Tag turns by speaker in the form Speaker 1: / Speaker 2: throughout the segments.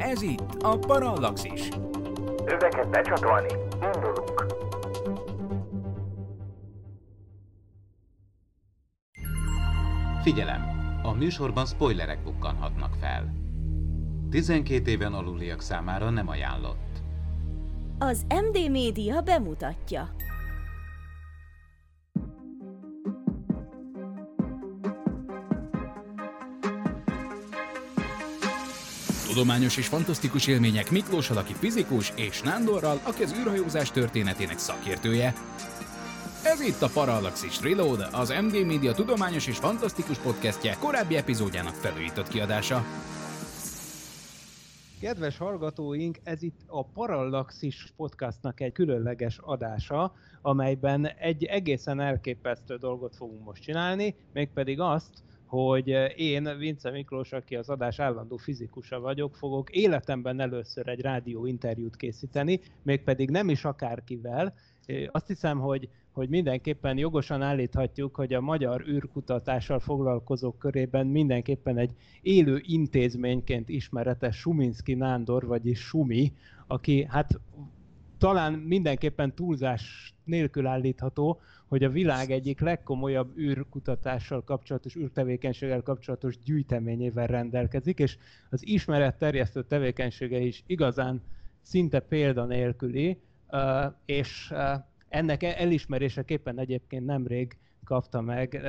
Speaker 1: Ez itt a Parallaxis.
Speaker 2: Öveket becsatolni, indulunk.
Speaker 3: Figyelem! A műsorban spoilerek bukkanhatnak fel. 12 éven aluliak számára nem ajánlott.
Speaker 4: Az MD Média bemutatja.
Speaker 1: Tudományos és fantasztikus élmények Miklóssal, aki fizikus, és Nándorral, aki az űrhajózás történetének szakértője. Ez itt a Parallaxis Reload, az MD Media tudományos és fantasztikus podcastje korábbi epizódjának felújított kiadása.
Speaker 5: Kedves hallgatóink, ez itt a Parallaxis podcastnak egy különleges adása, amelyben egy egészen elképesztő dolgot fogunk most csinálni, mégpedig azt, hogy én, Vince Miklós, aki az adás állandó fizikusa vagyok, fogok életemben először egy rádió interjút készíteni, mégpedig nem is akárkivel. Azt hiszem, hogy, hogy mindenképpen jogosan állíthatjuk, hogy a magyar űrkutatással foglalkozók körében mindenképpen egy élő intézményként ismeretes Suminski Nándor, vagyis Sumi, aki hát talán mindenképpen túlzás nélkül állítható, hogy a világ egyik legkomolyabb űrkutatással kapcsolatos, űrtevékenységgel kapcsolatos gyűjteményével rendelkezik, és az ismeret terjesztő tevékenysége is igazán szinte példanélküli, és ennek elismeréseképpen egyébként nemrég kapta meg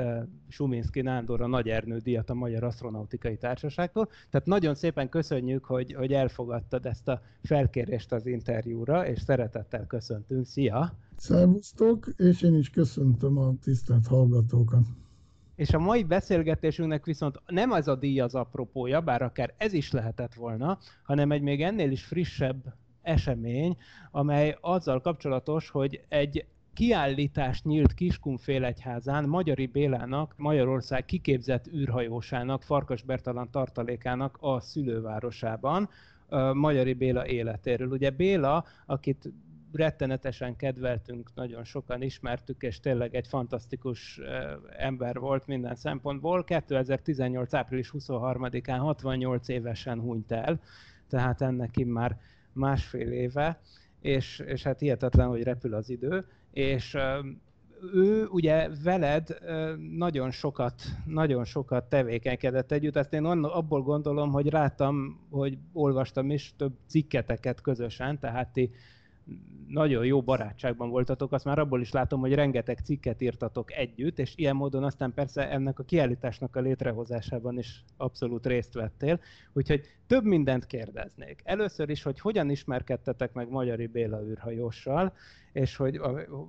Speaker 5: Suminski Nándor a Nagy Ernő díjat a Magyar Asztronautikai Társaságtól. Tehát nagyon szépen köszönjük, hogy, hogy elfogadtad ezt a felkérést az interjúra, és szeretettel köszöntünk. Szia!
Speaker 6: Szervusztok, és én is köszöntöm a tisztelt hallgatókat.
Speaker 5: És a mai beszélgetésünknek viszont nem az a díj az apropója, bár akár ez is lehetett volna, hanem egy még ennél is frissebb esemény, amely azzal kapcsolatos, hogy egy kiállítás nyílt Kiskunfélegyházán Magyari Bélának, Magyarország kiképzett űrhajósának, Farkas Bertalan tartalékának a szülővárosában, Magyari Béla életéről. Ugye Béla, akit rettenetesen kedveltünk, nagyon sokan ismertük, és tényleg egy fantasztikus ember volt minden szempontból. 2018. április 23-án 68 évesen hunyt el, tehát ennek már másfél éve, és, és hát hihetetlen, hogy repül az idő, és ő ugye veled nagyon sokat, nagyon sokat tevékenykedett együtt. Ezt én abból gondolom, hogy rátam, hogy olvastam is több cikketeket közösen, tehát ti nagyon jó barátságban voltatok, azt már abból is látom, hogy rengeteg cikket írtatok együtt, és ilyen módon aztán persze ennek a kiállításnak a létrehozásában is abszolút részt vettél. Úgyhogy több mindent kérdeznék. Először is, hogy hogyan ismerkedtetek meg Magyari Béla űrhajóssal, és hogy,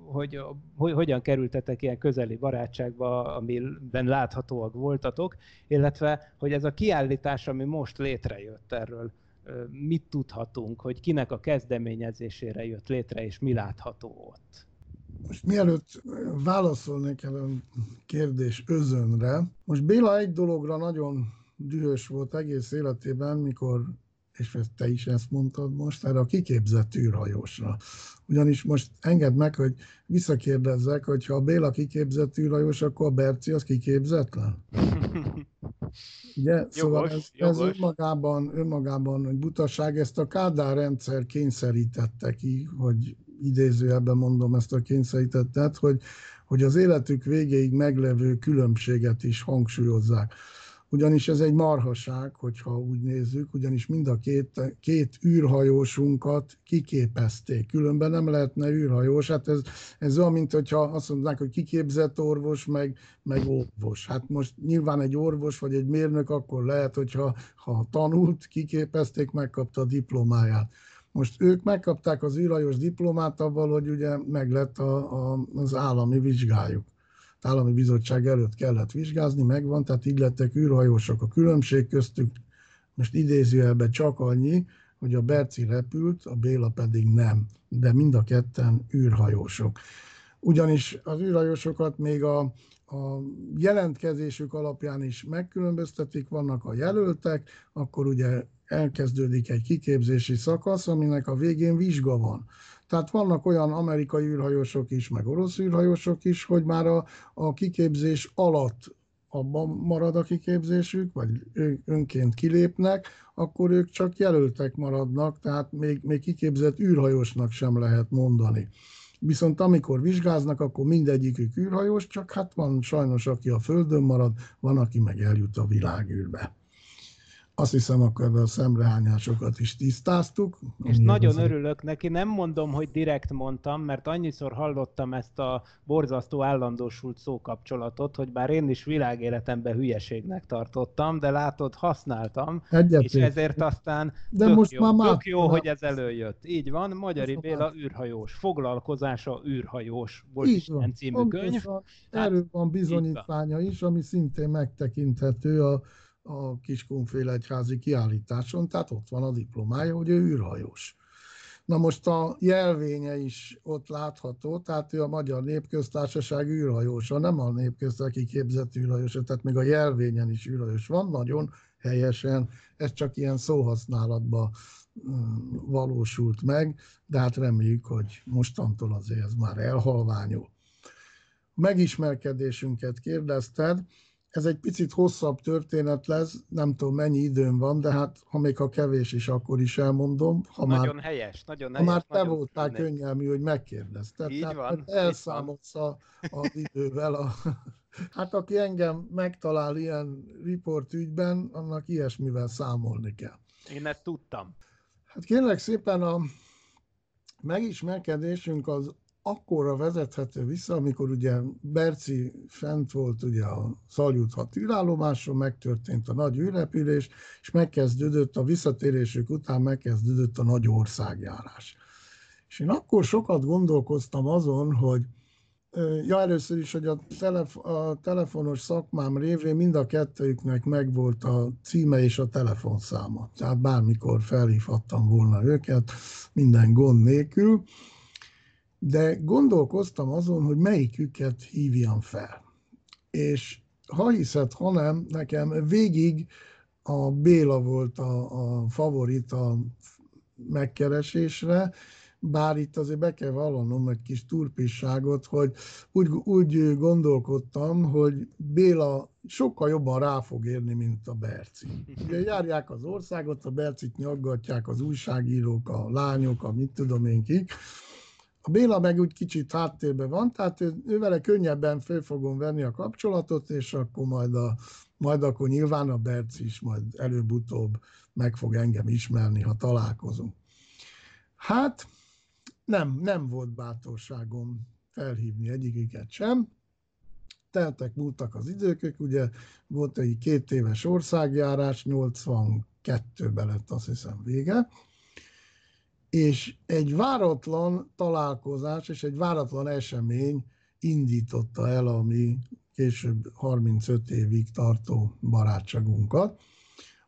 Speaker 5: hogy, hogy hogyan kerültetek ilyen közeli barátságba, amiben láthatóak voltatok, illetve hogy ez a kiállítás, ami most létrejött erről, mit tudhatunk, hogy kinek a kezdeményezésére jött létre, és mi látható ott?
Speaker 6: Most mielőtt válaszolnék el a kérdés özönre, most Béla egy dologra nagyon dühös volt egész életében, mikor és te is ezt mondtad most, erre a kiképzett űrhajósra. Ugyanis most engedd meg, hogy visszakérdezzek, hogy ha a Béla kiképzett űrhajós, akkor a Berci az kiképzetlen? Ugye? Szóval ez, ez önmagában, önmagában egy butaság, ezt a Kádár rendszer kényszerítette ki, hogy idézőjelben mondom ezt a kényszerítettet, hogy, hogy az életük végéig meglevő különbséget is hangsúlyozzák ugyanis ez egy marhaság, hogyha úgy nézzük, ugyanis mind a két, két űrhajósunkat kiképezték, különben nem lehetne űrhajós. Hát ez, ez olyan, mint hogyha azt mondják, hogy kiképzett orvos, meg, meg orvos. Hát most nyilván egy orvos vagy egy mérnök akkor lehet, hogyha ha tanult, kiképezték, megkapta a diplomáját. Most ők megkapták az űrhajós diplomát avval, hogy ugye meg lett a, a, az állami vizsgájuk állami bizottság előtt kellett vizsgázni, megvan, tehát így lettek űrhajósok. A különbség köztük most idézőjelben csak annyi, hogy a Berci repült, a Béla pedig nem, de mind a ketten űrhajósok. Ugyanis az űrhajósokat még a, a jelentkezésük alapján is megkülönböztetik, vannak a jelöltek, akkor ugye elkezdődik egy kiképzési szakasz, aminek a végén vizsga van. Tehát vannak olyan amerikai űrhajósok is, meg orosz űrhajósok is, hogy már a, a kiképzés alatt abban marad a kiképzésük, vagy ők önként kilépnek, akkor ők csak jelöltek maradnak, tehát még, még kiképzett űrhajósnak sem lehet mondani. Viszont amikor vizsgáznak, akkor mindegyikük űrhajós, csak hát van sajnos, aki a Földön marad, van, aki meg eljut a világűrbe. Azt hiszem, akkor a szemrehányásokat is tisztáztuk.
Speaker 5: És nagyon azért... örülök neki, nem mondom, hogy direkt mondtam, mert annyiszor hallottam ezt a borzasztó állandósult szókapcsolatot, hogy bár én is világéletemben hülyeségnek tartottam, de látod, használtam, Egyetlen. és ezért aztán
Speaker 6: de tök most
Speaker 5: jó,
Speaker 6: már
Speaker 5: tök jó, hogy ez előjött. Így van, Magyari Béla űrhajós, foglalkozása űrhajós, volt is ilyen című könyv.
Speaker 6: Erről van bizonyítványa is, ami szintén megtekinthető a a Kiskunféle egyházi kiállításon, tehát ott van a diplomája, hogy ő űrhajós. Na most a jelvénye is ott látható, tehát ő a Magyar Népköztársaság űrhajósa, nem a népköztársaság képzett űrhajósa, tehát még a jelvényen is űrhajós van, nagyon helyesen, ez csak ilyen szóhasználatban mm, valósult meg, de hát reméljük, hogy mostantól azért ez már elhalványul. Megismerkedésünket kérdezted, ez egy picit hosszabb történet lesz, nem tudom mennyi időm van, de hát ha még a kevés is, akkor is elmondom. Ha
Speaker 5: nagyon
Speaker 6: már,
Speaker 5: helyes, nagyon
Speaker 6: ha
Speaker 5: helyes.
Speaker 6: már te voltál könnyelmű, hogy megkérdezted.
Speaker 5: Így Tehát van.
Speaker 6: Elszámolsz a, az idővel. A, hát aki engem megtalál ilyen riport ügyben, annak ilyesmivel számolni kell.
Speaker 5: Én ezt tudtam.
Speaker 6: Hát kérlek szépen a megismerkedésünk az akkorra vezethető vissza, amikor ugye Berci fent volt ugye a Szaljut 6 űrállomáson, megtörtént a nagy űrrepülés, és megkezdődött a visszatérésük után megkezdődött a nagy országjárás. És én akkor sokat gondolkoztam azon, hogy Ja, először is, hogy a, telef- a telefonos szakmám révén mind a kettőjüknek megvolt a címe és a telefonszáma. Tehát bármikor felhívhattam volna őket, minden gond nélkül de gondolkoztam azon, hogy melyiküket hívjam fel. És ha hiszed, ha nem, nekem végig a Béla volt a, a favorit a megkeresésre, bár itt azért be kell vallanom egy kis turpisságot, hogy úgy, úgy gondolkodtam, hogy Béla sokkal jobban rá fog érni, mint a Berci. Ugye járják az országot, a Bercit nyaggatják az újságírók, a lányok, a mit tudom én kik, a Béla meg úgy kicsit háttérben van, tehát ő, ő vele könnyebben föl fogom venni a kapcsolatot, és akkor majd, a, majd akkor nyilván a Berc is majd előbb-utóbb meg fog engem ismerni, ha találkozunk. Hát nem, nem volt bátorságom felhívni egyiküket sem. Teltek, múltak az időkök, ugye volt egy két éves országjárás, 82-ben lett azt hiszem vége, és egy váratlan találkozás és egy váratlan esemény indította el a mi később 35 évig tartó barátságunkat,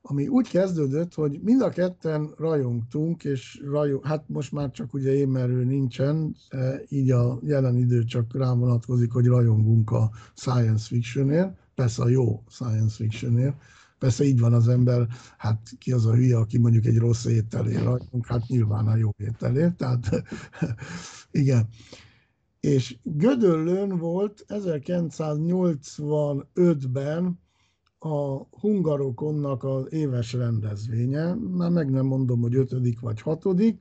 Speaker 6: ami úgy kezdődött, hogy mind a ketten rajongtunk, és rajong, hát most már csak ugye én, mert ő nincsen, így a jelen idő csak rám vonatkozik, hogy rajongunk a science fictionért, persze a jó science fictionért, Persze így van az ember, hát ki az a hülye, aki mondjuk egy rossz ételért rajtunk, hát nyilván a jó ételért, tehát igen. És Gödöllőn volt 1985-ben a Hungarokonnak az éves rendezvénye, már meg nem mondom, hogy ötödik vagy hatodik,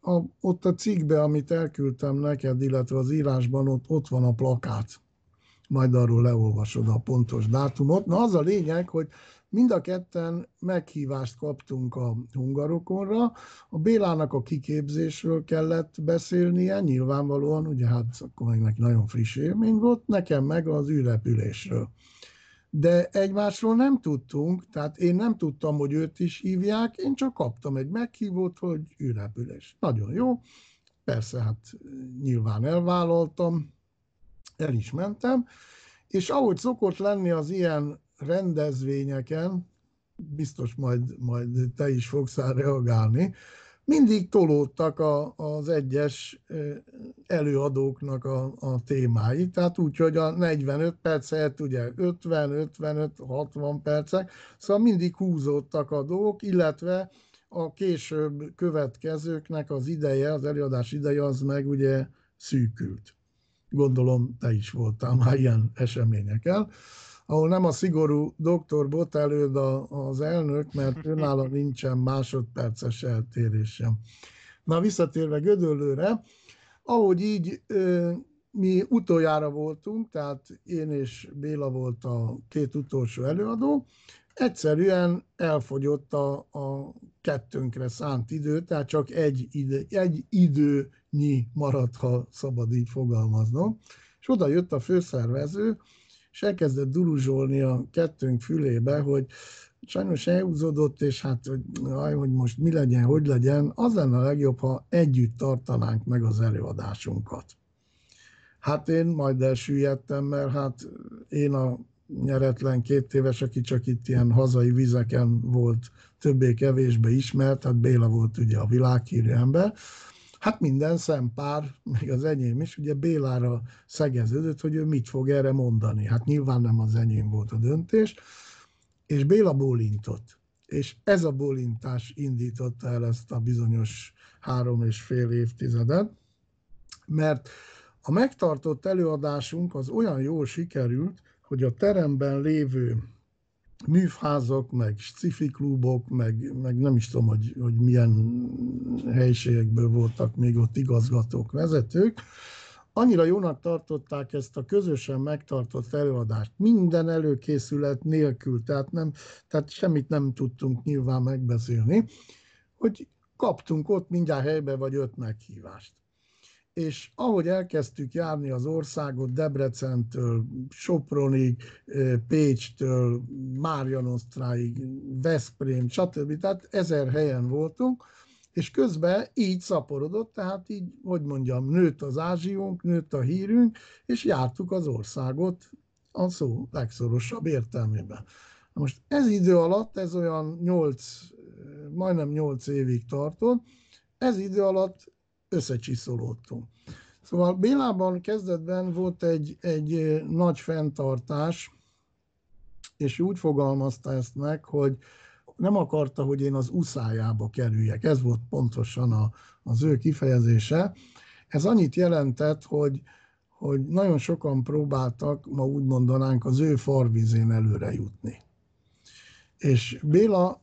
Speaker 6: a, ott a cikkbe, amit elküldtem neked, illetve az írásban ott, ott van a plakát. Majd arról leolvasod a pontos dátumot. Na az a lényeg, hogy Mind a ketten meghívást kaptunk a hungarokonra. A Bélának a kiképzésről kellett beszélnie, nyilvánvalóan, ugye hát akkor meg neki nagyon friss élmény volt, nekem meg az űrrepülésről. De egymásról nem tudtunk, tehát én nem tudtam, hogy őt is hívják, én csak kaptam egy meghívót, hogy űrrepülés. Nagyon jó, persze, hát nyilván elvállaltam, el is mentem, és ahogy szokott lenni az ilyen rendezvényeken, biztos majd, majd te is fogsz rá reagálni, mindig tolódtak a, az egyes előadóknak a, a témái, tehát úgy, hogy a 45 perc helyett ugye 50, 55, 60 percek, szóval mindig húzódtak a dolgok, illetve a később következőknek az ideje, az előadás ideje az meg ugye szűkült. Gondolom te is voltál már ilyen eseményeken ahol nem a szigorú doktor bot előd az elnök, mert önálló nincsen másodperces eltérés sem. Na visszatérve Gödöllőre, ahogy így mi utoljára voltunk, tehát én és Béla volt a két utolsó előadó, egyszerűen elfogyott a, a kettőnkre szánt idő, tehát csak egy, ide, egy időnyi maradt, ha szabad így fogalmaznom. És oda jött a főszervező, és elkezdett duruzsolni a kettőnk fülébe, hogy sajnos elhúzódott, és hát, hogy, aj, hogy most mi legyen, hogy legyen, az lenne a legjobb, ha együtt tartanánk meg az előadásunkat. Hát én majd elsüllyedtem, mert hát én a nyeretlen két éves, aki csak itt ilyen hazai vizeken volt többé-kevésbé ismert, hát Béla volt ugye a világhírű ember, Hát minden szempár, még az enyém is, ugye Bélára szegeződött, hogy ő mit fog erre mondani. Hát nyilván nem az enyém volt a döntés, és Béla bólintott. És ez a bólintás indította el ezt a bizonyos három és fél évtizedet, mert a megtartott előadásunk az olyan jól sikerült, hogy a teremben lévő műfházak, meg sci klubok, meg, meg nem is tudom, hogy, hogy milyen helyiségekből voltak még ott igazgatók, vezetők, annyira jónak tartották ezt a közösen megtartott előadást, minden előkészület nélkül, tehát, nem, tehát semmit nem tudtunk nyilván megbeszélni, hogy kaptunk ott mindjárt helybe vagy öt meghívást és ahogy elkezdtük járni az országot Debrecentől, Sopronig, Pécstől, Márjanosztráig, Veszprém, stb. Tehát ezer helyen voltunk, és közben így szaporodott, tehát így, hogy mondjam, nőtt az ázsiunk, nőtt a hírünk, és jártuk az országot a szó legszorosabb értelmében. Most ez idő alatt, ez olyan 8, majdnem 8 évig tartott, ez idő alatt összecsiszolódtunk. Szóval Bélában kezdetben volt egy, egy nagy fenntartás, és úgy fogalmazta ezt meg, hogy nem akarta, hogy én az uszájába kerüljek. Ez volt pontosan a, az ő kifejezése. Ez annyit jelentett, hogy, hogy nagyon sokan próbáltak, ma úgy mondanánk, az ő farvizén előre jutni. És Béla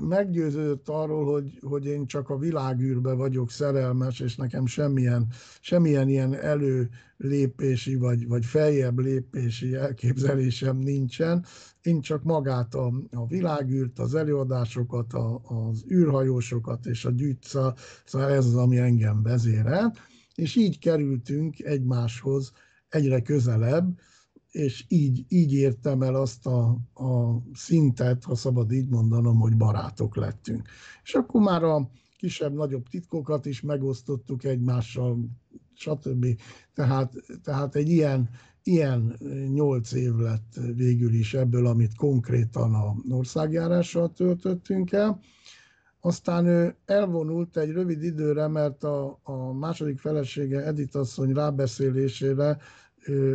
Speaker 6: meggyőződött arról, hogy, hogy én csak a világűrbe vagyok szerelmes, és nekem semmilyen, semmilyen ilyen előlépési vagy, vagy feljebb lépési elképzelésem nincsen. Én csak magát a, a világűrt, az előadásokat, a, az űrhajósokat és a gyűjtsa, szóval ez az, ami engem vezérel. És így kerültünk egymáshoz egyre közelebb, és így, így értem el azt a, a szintet, ha szabad így mondanom, hogy barátok lettünk. És akkor már a kisebb-nagyobb titkokat is megosztottuk egymással, stb. Tehát, tehát egy ilyen, ilyen nyolc év lett végül is ebből, amit konkrétan a országjárással töltöttünk el. Aztán ő elvonult egy rövid időre, mert a, a második felesége Edith asszony rábeszélésére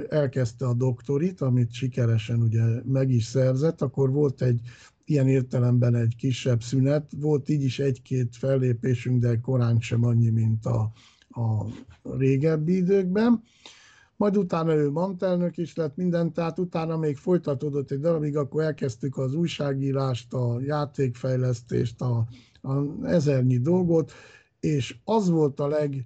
Speaker 6: elkezdte a doktorit, amit sikeresen ugye meg is szerzett, akkor volt egy ilyen értelemben egy kisebb szünet, volt így is egy-két fellépésünk, de korán sem annyi, mint a, a régebbi időkben. Majd utána ő mantelnök is lett minden, tehát utána még folytatódott egy darabig, akkor elkezdtük az újságírást, a játékfejlesztést, a, a ezernyi dolgot, és az volt a leg,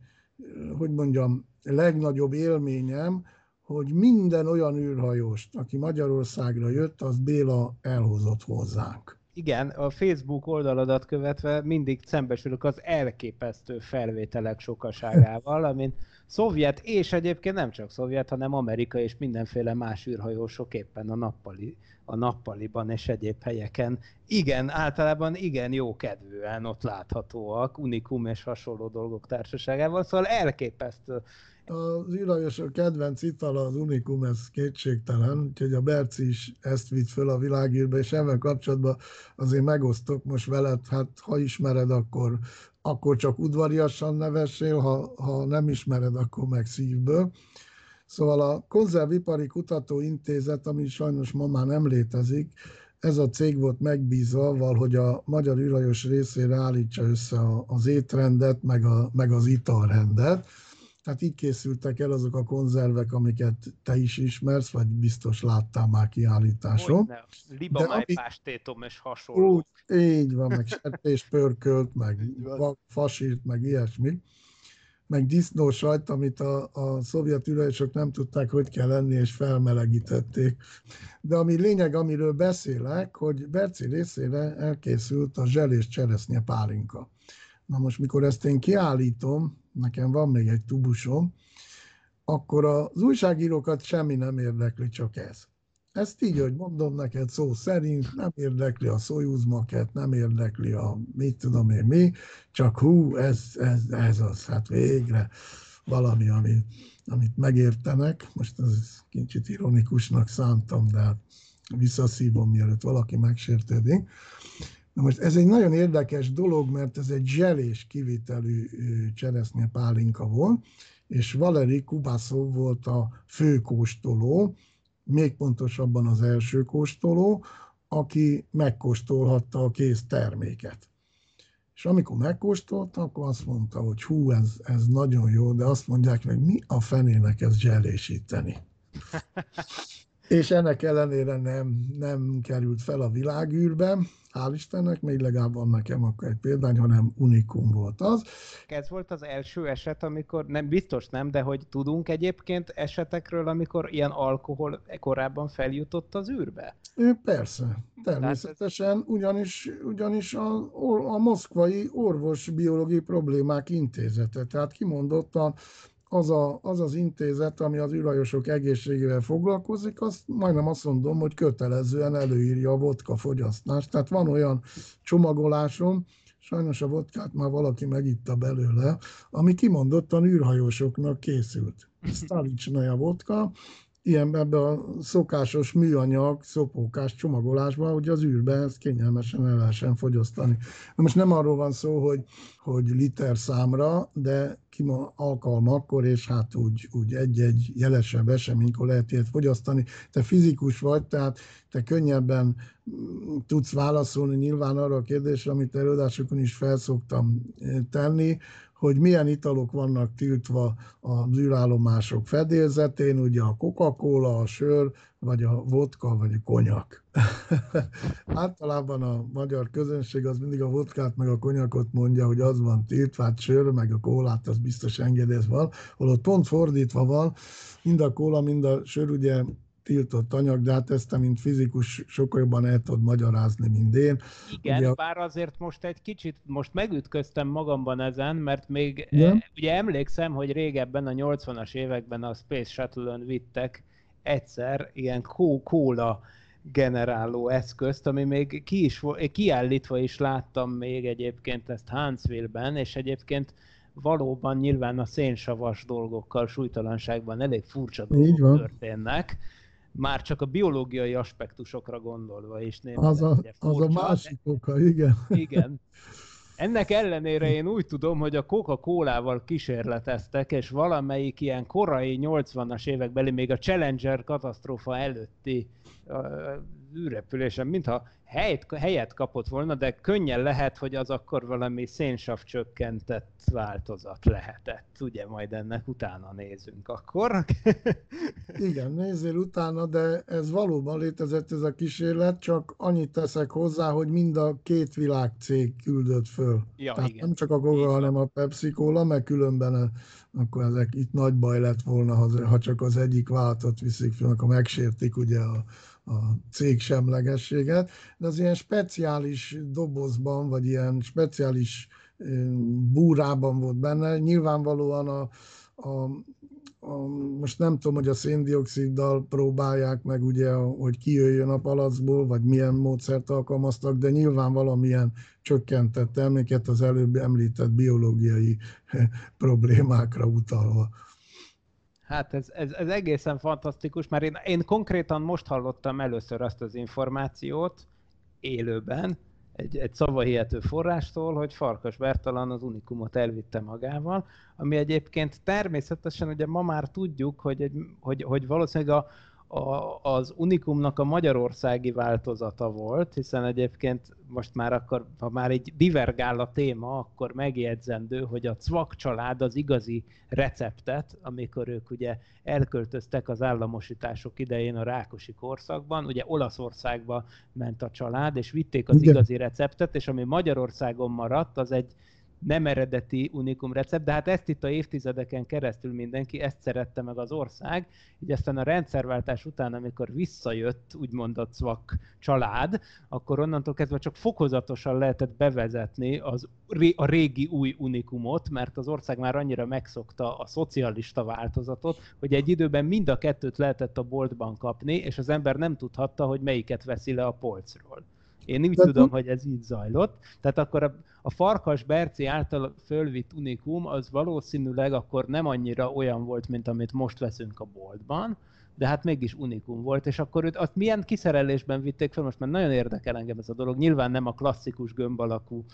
Speaker 6: hogy mondjam, legnagyobb élményem, hogy minden olyan űrhajóst, aki Magyarországra jött, az Béla elhozott hozzánk.
Speaker 5: Igen, a Facebook oldaladat követve mindig szembesülök az elképesztő felvételek sokaságával, amin szovjet, és egyébként nem csak szovjet, hanem Amerika és mindenféle más űrhajósok éppen a nappali, a nappaliban és egyéb helyeken. Igen, általában igen jó kedvűen ott láthatóak, Unikum és hasonló dolgok társaságával, szóval elképesztő
Speaker 6: az űrhajósok kedvenc itala az Unikum, ez kétségtelen, úgyhogy a Berci is ezt vitt föl a világírbe, és ebben kapcsolatban azért megosztok most veled, hát ha ismered, akkor, akkor csak udvariasan nevessél, ha, ha nem ismered, akkor meg szívből. Szóval a Konzervipari Kutatóintézet, ami sajnos ma már nem létezik, ez a cég volt megbízva avval, hogy a magyar űrhajós részére állítsa össze az étrendet, meg, a, meg az italrendet Tehát így készültek el azok a konzervek, amiket te is ismersz, vagy biztos láttál már kiállításon.
Speaker 5: Libamájpástétom és hasonló.
Speaker 6: Úgy, így van, meg sertés pörkölt, meg fasírt, meg ilyesmi meg disznó sajt, amit a, a szovjet ürejsök nem tudták, hogy kell lenni, és felmelegítették. De ami lényeg, amiről beszélek, hogy Berci részére elkészült a zselés cseresznye pálinka. Na most, mikor ezt én kiállítom, nekem van még egy tubusom, akkor az újságírókat semmi nem érdekli, csak ez. Ezt így, hogy mondom neked szó szerint, nem érdekli a Soyuz maket, nem érdekli a mit tudom én mi, csak hú, ez, ez, ez az, hát végre valami, ami, amit megértenek. Most ez kicsit ironikusnak szántam, de hát visszaszívom, mielőtt valaki megsértődik. Na most ez egy nagyon érdekes dolog, mert ez egy zselés kivitelű cseresznye pálinka volt, és Valeri Kubaszov volt a főkóstoló, még pontosabban az első kóstoló, aki megkóstolhatta a kész terméket. És amikor megkóstolta, akkor azt mondta, hogy hú, ez, ez nagyon jó, de azt mondják meg, mi a fenének ez zselésíteni. és ennek ellenére nem, nem került fel a világűrbe, hál' Istennek, még legalább van nekem akkor egy példány, hanem unikum volt az.
Speaker 5: Ez volt az első eset, amikor, nem biztos nem, de hogy tudunk egyébként esetekről, amikor ilyen alkohol korábban feljutott az űrbe?
Speaker 6: Persze, természetesen, ugyanis, ugyanis a, a moszkvai orvos-biológiai problémák intézete, tehát kimondottan az, a, az az intézet, ami az űrhajósok egészségével foglalkozik, azt majdnem azt mondom, hogy kötelezően előírja a vodka fogyasztást. Tehát van olyan csomagolásom, sajnos a vodkát már valaki megitta belőle, ami kimondottan űrhajósoknak készült. Stalicsnaja vodka, ilyen ebbe a szokásos műanyag, szopókás csomagolásban, hogy az űrbe ezt kényelmesen el lehessen fogyasztani. Most nem arról van szó, hogy, hogy liter számra, de kima alkalmakkor, és hát úgy, úgy egy-egy jelesebb eseménykor lehet ilyet fogyasztani. Te fizikus vagy, tehát te könnyebben mm, tudsz válaszolni nyilván arra a kérdésre, amit előadásokon is felszoktam eh, tenni, hogy milyen italok vannak tiltva az űrállomások fedélzetén, ugye a Coca-Cola, a sör, vagy a vodka, vagy a konyak. Általában a magyar közönség az mindig a vodkát meg a konyakot mondja, hogy az van tiltva, hát sör, meg a kólát, az biztos engedélyez van, holott pont fordítva van, mind a kóla, mind a sör ugye tiltott anyag, de hát ezt mint fizikus, sokkal jobban el tudod magyarázni, mint én.
Speaker 5: Igen, ugye, bár azért most egy kicsit, most megütköztem magamban ezen, mert még ja. e, ugye emlékszem, hogy régebben a 80-as években a Space Shuttle-ön vittek egyszer ilyen kóla generáló eszközt, ami még ki is, kiállítva is láttam még egyébként ezt Huntsville-ben, és egyébként valóban nyilván a szénsavas dolgokkal, súlytalanságban elég furcsa dolgok történnek már csak a biológiai aspektusokra gondolva is nézve.
Speaker 6: Az a, az a másik oka, igen.
Speaker 5: Igen. Ennek ellenére én úgy tudom, hogy a Coca-Colával kísérleteztek, és valamelyik ilyen korai 80-as évekbeli, még a Challenger katasztrófa előtti uh, űrrepülésen, mintha helyet, helyet kapott volna, de könnyen lehet, hogy az akkor valami szénsav csökkentett változat lehetett. Ugye majd ennek utána nézünk akkor.
Speaker 6: Igen, nézzél utána, de ez valóban létezett ez a kísérlet, csak annyit teszek hozzá, hogy mind a két világcég küldött föl.
Speaker 5: Ja,
Speaker 6: Tehát
Speaker 5: igen.
Speaker 6: nem csak a Coca, hanem a Pepsi Cola, mert különben a, akkor ezek itt nagy baj lett volna, ha csak az egyik váltot viszik föl, akkor megsértik ugye a, a cég semlegességet, de az ilyen speciális dobozban, vagy ilyen speciális búrában volt benne. Nyilvánvalóan a, a, a, most nem tudom, hogy a széndioksziddal próbálják meg, ugye, hogy kijöjjön a palacból, vagy milyen módszert alkalmaztak, de nyilván valamilyen csökkentett terméket az előbb említett biológiai problémákra utalva.
Speaker 5: Hát ez, ez, ez egészen fantasztikus, mert én, én konkrétan most hallottam először azt az információt élőben, egy, egy szavahihető forrástól, hogy Farkas Bertalan az Unikumot elvitte magával, ami egyébként természetesen ugye ma már tudjuk, hogy, egy, hogy, hogy valószínűleg a, a, az Unikumnak a magyarországi változata volt, hiszen egyébként most már akkor, ha már egy divergál a téma, akkor megjegyzendő, hogy a Cvak család az igazi receptet, amikor ők ugye elköltöztek az államosítások idején a Rákosi korszakban, ugye Olaszországba ment a család, és vitték az Igen. igazi receptet, és ami Magyarországon maradt, az egy nem eredeti unikum recept, de hát ezt itt a évtizedeken keresztül mindenki, ezt szerette meg az ország, így aztán a rendszerváltás után, amikor visszajött úgymond a CVAK család, akkor onnantól kezdve csak fokozatosan lehetett bevezetni az, a régi új unikumot, mert az ország már annyira megszokta a szocialista változatot, hogy egy időben mind a kettőt lehetett a boltban kapni, és az ember nem tudhatta, hogy melyiket veszi le a polcról. Én úgy tudom, hogy ez így zajlott. Tehát akkor a, a Farkas Berci által fölvitt unikum az valószínűleg akkor nem annyira olyan volt, mint amit most veszünk a boltban, de hát mégis unikum volt, és akkor őt azt milyen kiszerelésben vitték fel, most már nagyon érdekel engem ez a dolog, nyilván nem a klasszikus gömb alakú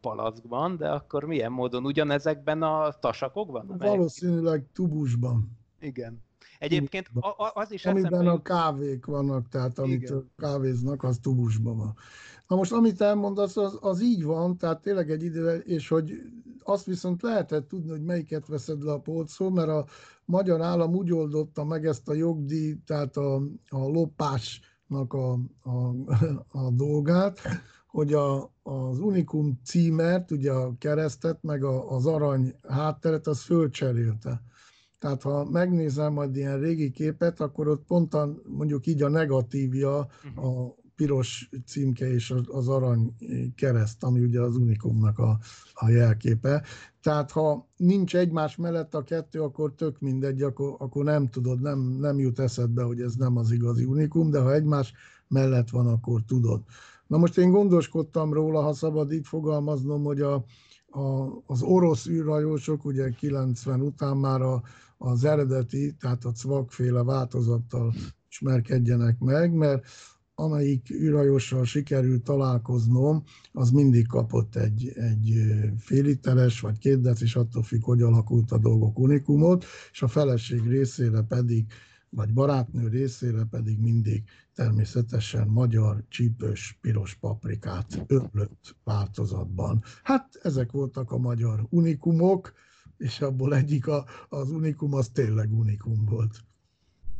Speaker 5: palackban, de akkor milyen módon ugyanezekben a tasakokban?
Speaker 6: Valószínűleg tubusban.
Speaker 5: Igen. Egyébként az is
Speaker 6: Amiben eszembe... a kávék vannak, tehát amit Igen. kávéznak, az tubusban van. Na most, amit elmondasz, az, az így van, tehát tényleg egy idő, és hogy azt viszont lehetett tudni, hogy melyiket veszed le a polcról, mert a magyar állam úgy oldotta meg ezt a jogdíj, tehát a, a lopásnak a, a, a dolgát, hogy a, az Unikum címert, ugye a keresztet, meg a, az arany hátteret, az fölcserélte. Tehát ha megnézem majd ilyen régi képet, akkor ott pontan mondjuk így a negatívja mhm. a piros címke és az arany kereszt, ami ugye az Unikumnak a, a jelképe. Tehát ha nincs egymás mellett a kettő, akkor tök mindegy, akkor, akkor nem tudod, nem, nem jut eszedbe, hogy ez nem az igazi Unikum, de ha egymás mellett van, akkor tudod. Na most én gondoskodtam róla, ha szabad így fogalmaznom, hogy a, a, az orosz űrhajósok ugye 90 után már a, az eredeti, tehát a cvakféle változattal ismerkedjenek meg, mert amelyik űrhajóssal sikerült találkoznom, az mindig kapott egy, egy fél literes vagy két decis, attól függ, hogy alakult a dolgok unikumot, és a feleség részére pedig, vagy barátnő részére pedig mindig természetesen magyar csípős piros paprikát öblött változatban. Hát ezek voltak a magyar unikumok, és abból egyik a, az unikum, az tényleg unikum volt.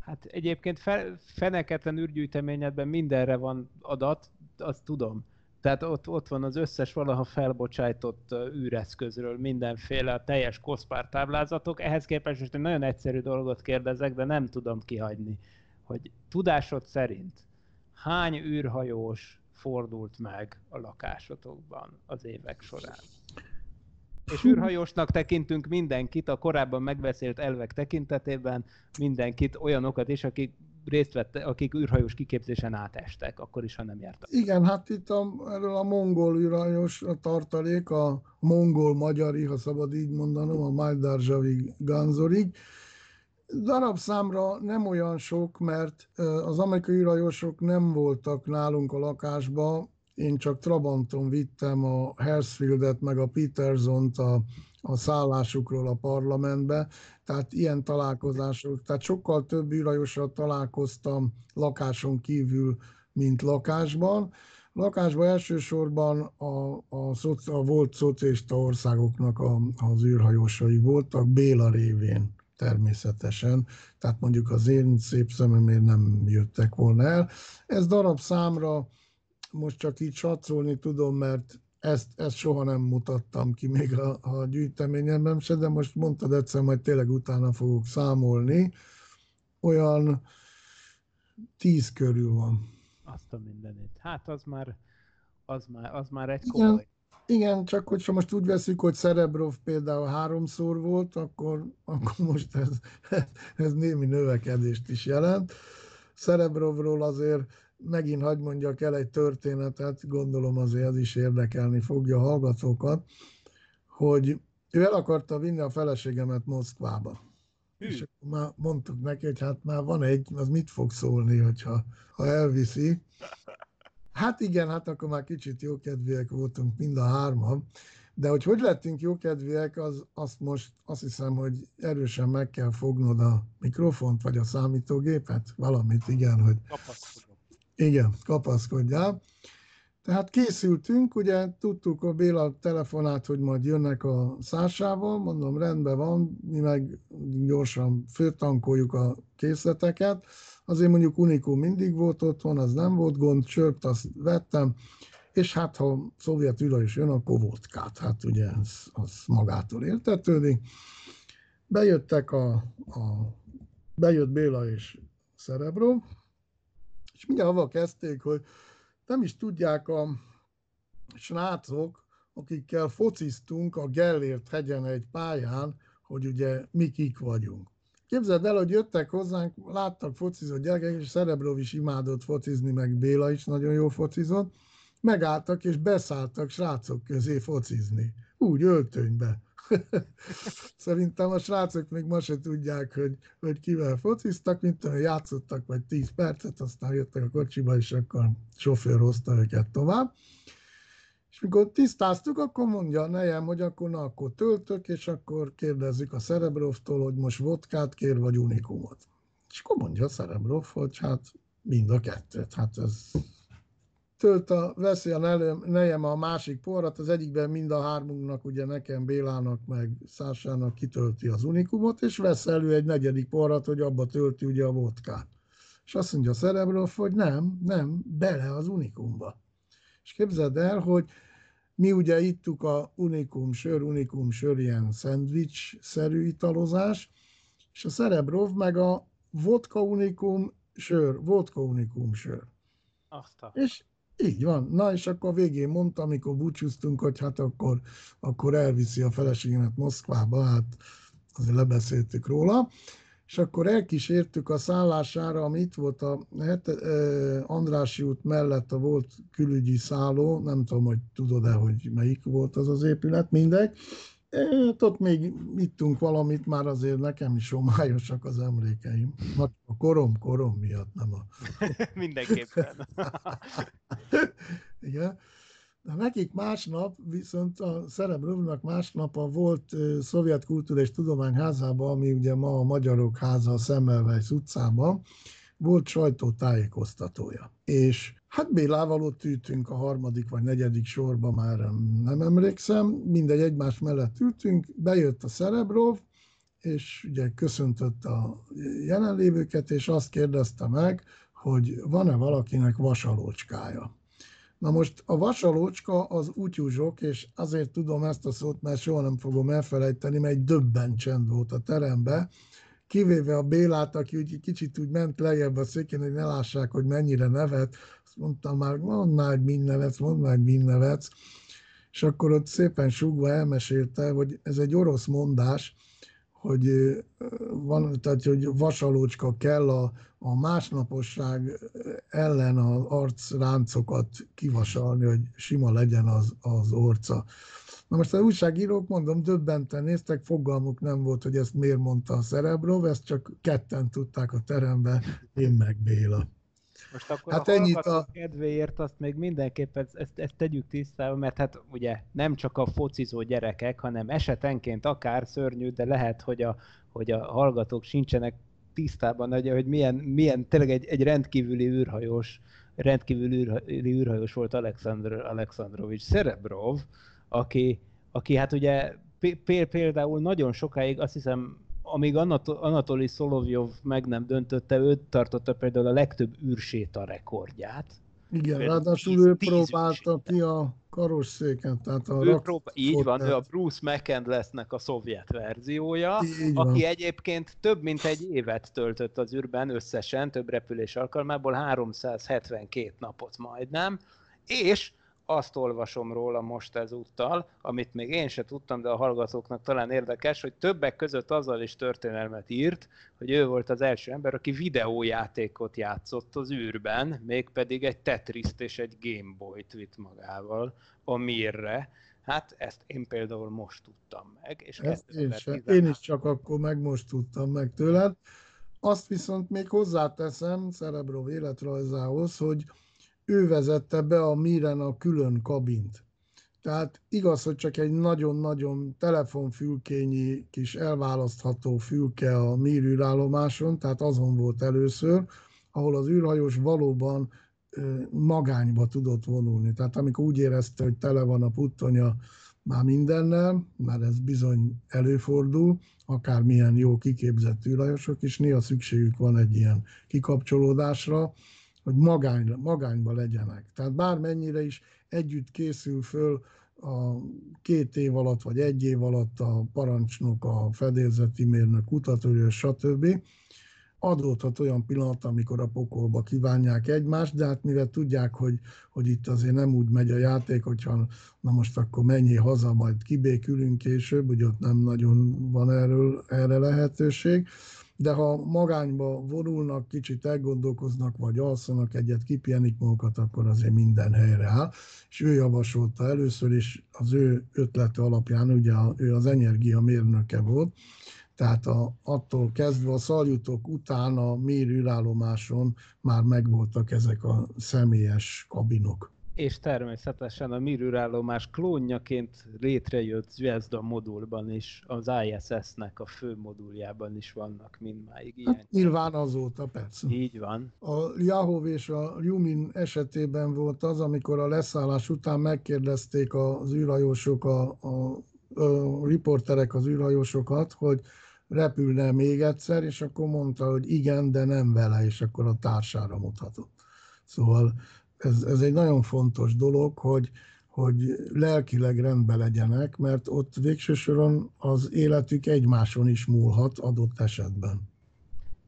Speaker 5: Hát egyébként fe, feneketlen űrgyűjteményedben mindenre van adat, azt tudom. Tehát ott, ott van az összes valaha felbocsájtott űreszközről mindenféle a teljes koszpár táblázatok. Ehhez képest most egy nagyon egyszerű dolgot kérdezek, de nem tudom kihagyni, hogy tudásod szerint hány űrhajós fordult meg a lakásotokban az évek során? És űrhajósnak tekintünk mindenkit, a korábban megbeszélt elvek tekintetében mindenkit, olyanokat is, akik részt vette, akik űrhajós kiképzésen átestek, akkor is, ha nem jártak.
Speaker 6: Igen, hát itt a, erről a mongol űrhajós tartalék, a mongol-magyari, ha szabad így mondanom, a Majdarzsavi Ganzorig, Darabszámra nem olyan sok, mert az amerikai űrhajósok nem voltak nálunk a lakásba, én csak Trabanton vittem a Hersfieldet meg a Petersont a, a szállásukról a parlamentbe, tehát ilyen találkozások, tehát sokkal több űrhajósra találkoztam lakáson kívül, mint lakásban. Lakásban elsősorban a, a, a volt szocialista országoknak a, az űrhajósai voltak, Béla révén természetesen, tehát mondjuk az én szép szememért nem jöttek volna el. Ez darab számra most csak így satszolni tudom, mert ezt, ezt soha nem mutattam ki még a, a gyűjteményemben se, de most mondtad egyszer, majd tényleg utána fogok számolni. Olyan tíz körül van.
Speaker 5: Azt a mindenit. Hát az már, az már, az már egy komoly.
Speaker 6: Igen, igen, csak hogyha most úgy veszük, hogy Cerebrov például háromszor volt, akkor, akkor most ez, ez némi növekedést is jelent. Cerebrovról azért megint hagyd mondjak el egy történetet, gondolom azért ez is érdekelni fogja a hallgatókat, hogy ő el akarta vinni a feleségemet Moszkvába. Hű. És már mondtuk neki, hogy hát már van egy, az mit fog szólni, hogyha, ha elviszi. Hát igen, hát akkor már kicsit jókedvűek voltunk mind a hárman, De hogy hogy lettünk jókedvűek, az, azt most azt hiszem, hogy erősen meg kell fognod a mikrofont, vagy a számítógépet, valamit, igen, hogy... Igen, kapaszkodjál. Tehát készültünk, ugye tudtuk a Béla telefonát, hogy majd jönnek a szásával, mondom, rendben van, mi meg gyorsan főtankoljuk a készleteket. Azért mondjuk Unikum mindig volt otthon, az nem volt gond, sört azt vettem, és hát ha szovjet űrra is jön, akkor vodkát, hát ugye ez, az magától értetődik. Bejöttek a, a bejött Béla és Szerebro, és avval kezdték, hogy nem is tudják a srácok, akikkel fociztunk a Gellért hegyen egy pályán, hogy ugye mi kik vagyunk. Képzeld el, hogy jöttek hozzánk, láttak focizó gyerekek, és Szerebrov is imádott focizni, meg Béla is nagyon jó focizott, megálltak és beszálltak srácok közé focizni. Úgy öltönybe. Szerintem a srácok még ma se tudják, hogy, hogy kivel fociztak, mint tudom, játszottak vagy 10 percet, aztán jöttek a kocsiba, és akkor sofőr hozta őket tovább. És mikor tisztáztuk, akkor mondja a nejem, hogy akkor na, akkor töltök, és akkor kérdezzük a Szerebrovtól, hogy most vodkát kér, vagy unikumot. És akkor mondja a Szerebrov, hogy hát mind a kettőt. Hát ez tölt a, veszi a nejem a másik porrat, az egyikben mind a hármunknak, ugye nekem, Bélának, meg Szásának kitölti az unikumot, és vesz elő egy negyedik porrat, hogy abba tölti ugye a vodkát. És azt mondja a Szerebrov, hogy nem, nem, bele az unikumba. És képzeld el, hogy mi ugye ittuk a unikum sör, unikum sör, ilyen szendvics-szerű italozás, és a Szerebrov meg a vodka unikum sör, vodka unikum sör.
Speaker 5: Aztán.
Speaker 6: És így van. Na, és akkor végén mondta, amikor búcsúztunk, hogy hát akkor, akkor elviszi a feleségemet Moszkvába, hát azért lebeszéltük róla. És akkor elkísértük a szállására, ami itt volt a hát, Andrási út mellett a volt külügyi szálló, nem tudom, hogy tudod-e, hogy melyik volt az az épület, mindegy. Hát ott még ittunk valamit, már azért nekem is homályosak az emlékeim. A korom, korom miatt, nem a...
Speaker 5: Mindenképpen.
Speaker 6: Igen. De nekik másnap, viszont a Szerebrovnak másnap a volt uh, Szovjet Kultúra és Tudományházában, ami ugye ma a Magyarok Háza a Szemmelweis utcában, volt sajtótájékoztatója. És hát Bélával ott ültünk a harmadik vagy negyedik sorba, már nem emlékszem, mindegy egymás mellett ültünk, bejött a Szerebrov, és ugye köszöntött a jelenlévőket, és azt kérdezte meg, hogy van-e valakinek vasalócskája. Na most a vasalócska az útyúzsok, és azért tudom ezt a szót, mert soha nem fogom elfelejteni, mert egy döbben csend volt a terembe, kivéve a Bélát, aki úgy kicsit úgy ment lejjebb a székén, hogy ne lássák, hogy mennyire nevet, mondtam már, mondd már, nevetsz, mondd már, nevetsz, és akkor ott szépen sugva elmesélte, hogy ez egy orosz mondás, hogy van, tehát, hogy vasalócska kell a, a másnaposság ellen az arcráncokat kivasalni, hogy sima legyen az, az orca. Na most az újságírók, mondom, döbbenten néztek, fogalmuk nem volt, hogy ezt miért mondta a Szerebrov, ezt csak ketten tudták a terembe, én meg Béla.
Speaker 5: Most akkor
Speaker 6: Hát
Speaker 5: a
Speaker 6: ennyit a-
Speaker 5: kedvéért azt még mindenképp ezt, ezt, ezt tegyük tisztába, mert hát ugye nem csak a focizó gyerekek, hanem esetenként akár szörnyű, de lehet, hogy a, hogy a hallgatók sincsenek tisztában, hogy, hogy milyen, milyen tényleg egy, egy rendkívüli űrhajós, rendkívüli űrha- űrhajós volt Alexandr Alexandrovics Szerebrov, aki, aki hát ugye pé- pé- például nagyon sokáig, azt hiszem, amíg Anato- Anatoli Szolovjov meg nem döntötte, őt tartotta például a legtöbb űrséta rekordját.
Speaker 6: Igen,
Speaker 5: Például
Speaker 6: ráadásul
Speaker 5: tíz-
Speaker 6: ő próbálta ki a karosszéken, tehát a
Speaker 5: Ő
Speaker 6: rak-
Speaker 5: próbál, így van, ő a. Bruce McCandlessnek a szovjet verziója,
Speaker 6: Így van.
Speaker 5: aki egyébként több mint egy évet töltött az űrben összesen, több repülés alkalmából, 372 napot majdnem, és azt olvasom róla most ezúttal, amit még én se tudtam, de a hallgatóknak talán érdekes, hogy többek között azzal is történelmet írt, hogy ő volt az első ember, aki videójátékot játszott az űrben, mégpedig egy Tetriszt és egy Game Boy-t vitt magával a Mirre. Hát ezt én például most tudtam meg. És
Speaker 6: Ezt én, sem.
Speaker 5: 2013
Speaker 6: én is csak akkor meg most tudtam meg tőled. Azt viszont még hozzáteszem Szerebrov életrajzához, hogy ő vezette be a Miren a külön kabint. Tehát igaz, hogy csak egy nagyon-nagyon telefonfülkényi kis elválasztható fülke a Mir űrállomáson, tehát azon volt először, ahol az űrhajós valóban magányba tudott vonulni. Tehát amikor úgy érezte, hogy tele van a puttonya már mindennel, mert ez bizony előfordul, akármilyen jó kiképzett űrhajósok is, néha szükségük van egy ilyen kikapcsolódásra, hogy magány, magányba legyenek. Tehát bármennyire is együtt készül föl a két év alatt, vagy egy év alatt a parancsnok, a fedélzeti mérnök, kutatőrő, stb. Adódhat olyan pillanat, amikor a pokolba kívánják egymást, de hát mivel tudják, hogy, hogy itt azért nem úgy megy a játék, hogyha na most akkor mennyi haza, majd kibékülünk később, hogy ott nem nagyon van erről, erre lehetőség, de ha magányba vonulnak, kicsit elgondolkoznak, vagy alszanak egyet, kipihenik magukat, akkor azért minden helyre áll. És ő javasolta először is, az ő ötlete alapján, ugye ő az energia mérnöke volt, tehát a, attól kezdve a szaljutok után a mér űrállomáson már megvoltak ezek a személyes kabinok
Speaker 5: és természetesen a Mir űrállomás klónjaként létrejött Zvezda modulban is, az ISS-nek a fő moduljában is vannak mindmáig ilyen. Hát,
Speaker 6: nyilván azóta, persze.
Speaker 5: Így van.
Speaker 6: A Yahoo és a Lumin esetében volt az, amikor a leszállás után megkérdezték az űrhajósok, a, a, a riporterek az űrhajósokat, hogy repülne még egyszer, és akkor mondta, hogy igen, de nem vele, és akkor a társára mutatott. Szóval ez, ez egy nagyon fontos dolog, hogy, hogy lelkileg rendben legyenek, mert ott végső soron az életük egymáson is múlhat adott esetben.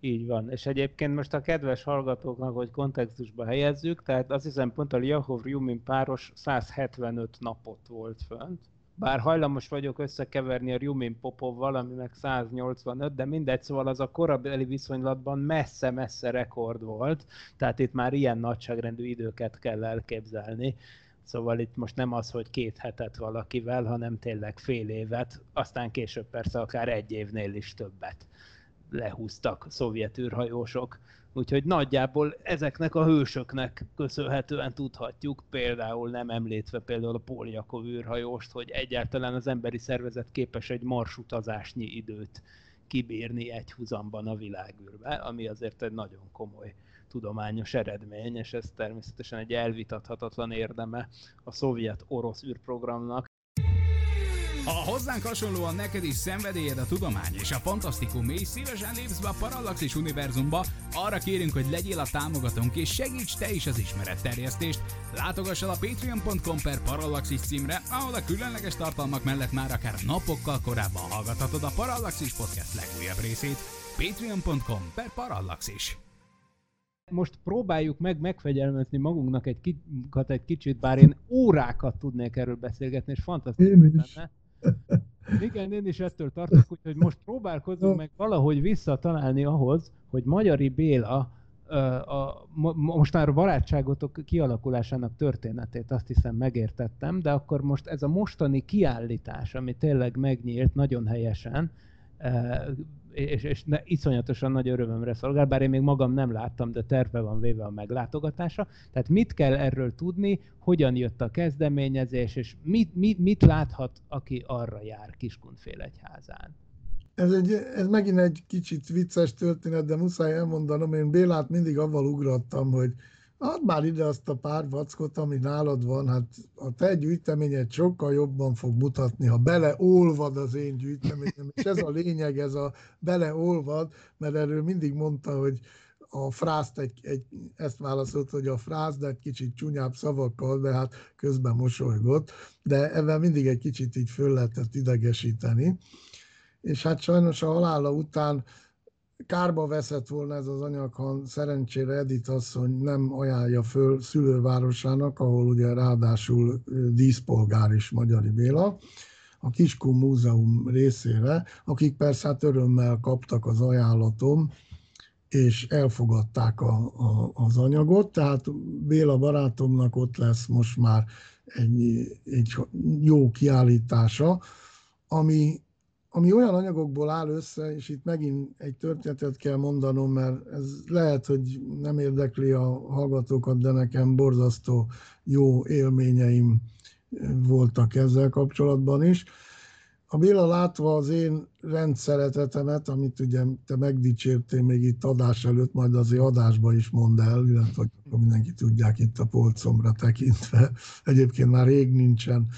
Speaker 5: Így van. És egyébként most a kedves hallgatóknak, hogy kontextusba helyezzük, tehát azt hiszem pont a Lyahov Rjumin páros 175 napot volt fönt, bár hajlamos vagyok összekeverni a Rjumin Popovval, ami meg 185, de mindegy, szóval az a korabeli viszonylatban messze-messze rekord volt, tehát itt már ilyen nagyságrendű időket kell elképzelni. Szóval itt most nem az, hogy két hetet valakivel, hanem tényleg fél évet, aztán később persze akár egy évnél is többet lehúztak szovjet űrhajósok. Úgyhogy nagyjából ezeknek a hősöknek köszönhetően tudhatjuk, például nem említve például a Poljakov űrhajóst, hogy egyáltalán az emberi szervezet képes egy marsutazásnyi időt kibírni egy húzamban a világűrbe, ami azért egy nagyon komoly tudományos eredmény, és ez természetesen egy elvitathatatlan érdeme a szovjet-orosz űrprogramnak,
Speaker 1: ha hozzánk hasonlóan neked is szenvedélyed a tudomány és a fantasztikum, és szívesen lépsz be a Parallaxis univerzumba, arra kérünk, hogy legyél a támogatónk és segíts te is az ismeretterjesztést. Látogass el a patreon.com per Parallaxis címre, ahol a különleges tartalmak mellett már akár napokkal korábban hallgathatod a Parallaxis podcast legújabb részét. patreon.com per Parallaxis
Speaker 5: most próbáljuk meg megfegyelmezni magunknak egy, ki, egy kicsit, bár én órákat tudnék erről beszélgetni, és fantasztikus lenne. Igen, én is ettől tartok, úgyhogy most próbálkozunk meg valahogy visszatalálni ahhoz, hogy Magyari Béla a, a, most már a barátságotok kialakulásának történetét azt hiszem megértettem, de akkor most ez a mostani kiállítás, ami tényleg megnyílt nagyon helyesen, és, és ne, iszonyatosan nagy örömömre szolgál, bár én még magam nem láttam, de terve van véve a meglátogatása. Tehát mit kell erről tudni, hogyan jött a kezdeményezés, és mit, mit, mit láthat, aki arra jár egyházán?
Speaker 6: Ez, egy, ez megint egy kicsit vicces történet, de muszáj elmondanom, én Bélát mindig avval ugrattam, hogy Add már ide azt a pár vackot, ami nálad van, hát a te gyűjteményed sokkal jobban fog mutatni, ha beleolvad az én gyűjteményem, és ez a lényeg, ez a beleolvad, mert erről mindig mondta, hogy a frászt egy, egy, ezt válaszolt, hogy a frász, de egy kicsit csúnyább szavakkal, de hát közben mosolygott, de ebben mindig egy kicsit így föl lehetett idegesíteni. És hát sajnos a halála után kárba veszett volna ez az anyag, ha szerencsére Edith asszony nem ajánlja föl szülővárosának, ahol ugye ráadásul díszpolgár is Magyari Béla, a Kiskun Múzeum részére, akik persze hát örömmel kaptak az ajánlatom, és elfogadták a, a, az anyagot, tehát Béla barátomnak ott lesz most már egy, egy jó kiállítása, ami ami olyan anyagokból áll össze, és itt megint egy történetet kell mondanom, mert ez lehet, hogy nem érdekli a hallgatókat, de nekem borzasztó jó élményeim voltak ezzel kapcsolatban is. A Béla látva az én rendszeretetemet, amit ugye te megdicsértél még itt adás előtt, majd azért adásba is mondd el, illetve hogy mindenki tudják itt a polcomra tekintve. Egyébként már rég nincsen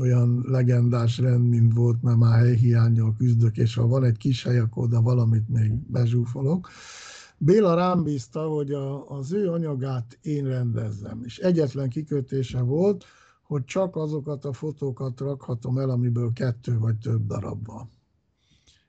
Speaker 6: olyan legendás rend, mint volt, mert már helyhiányjal küzdök, és ha van egy kis hely, akkor oda valamit még bezsúfolok. Béla rám bízta, hogy a, az ő anyagát én rendezzem, és egyetlen kikötése volt, hogy csak azokat a fotókat rakhatom el, amiből kettő vagy több darab van.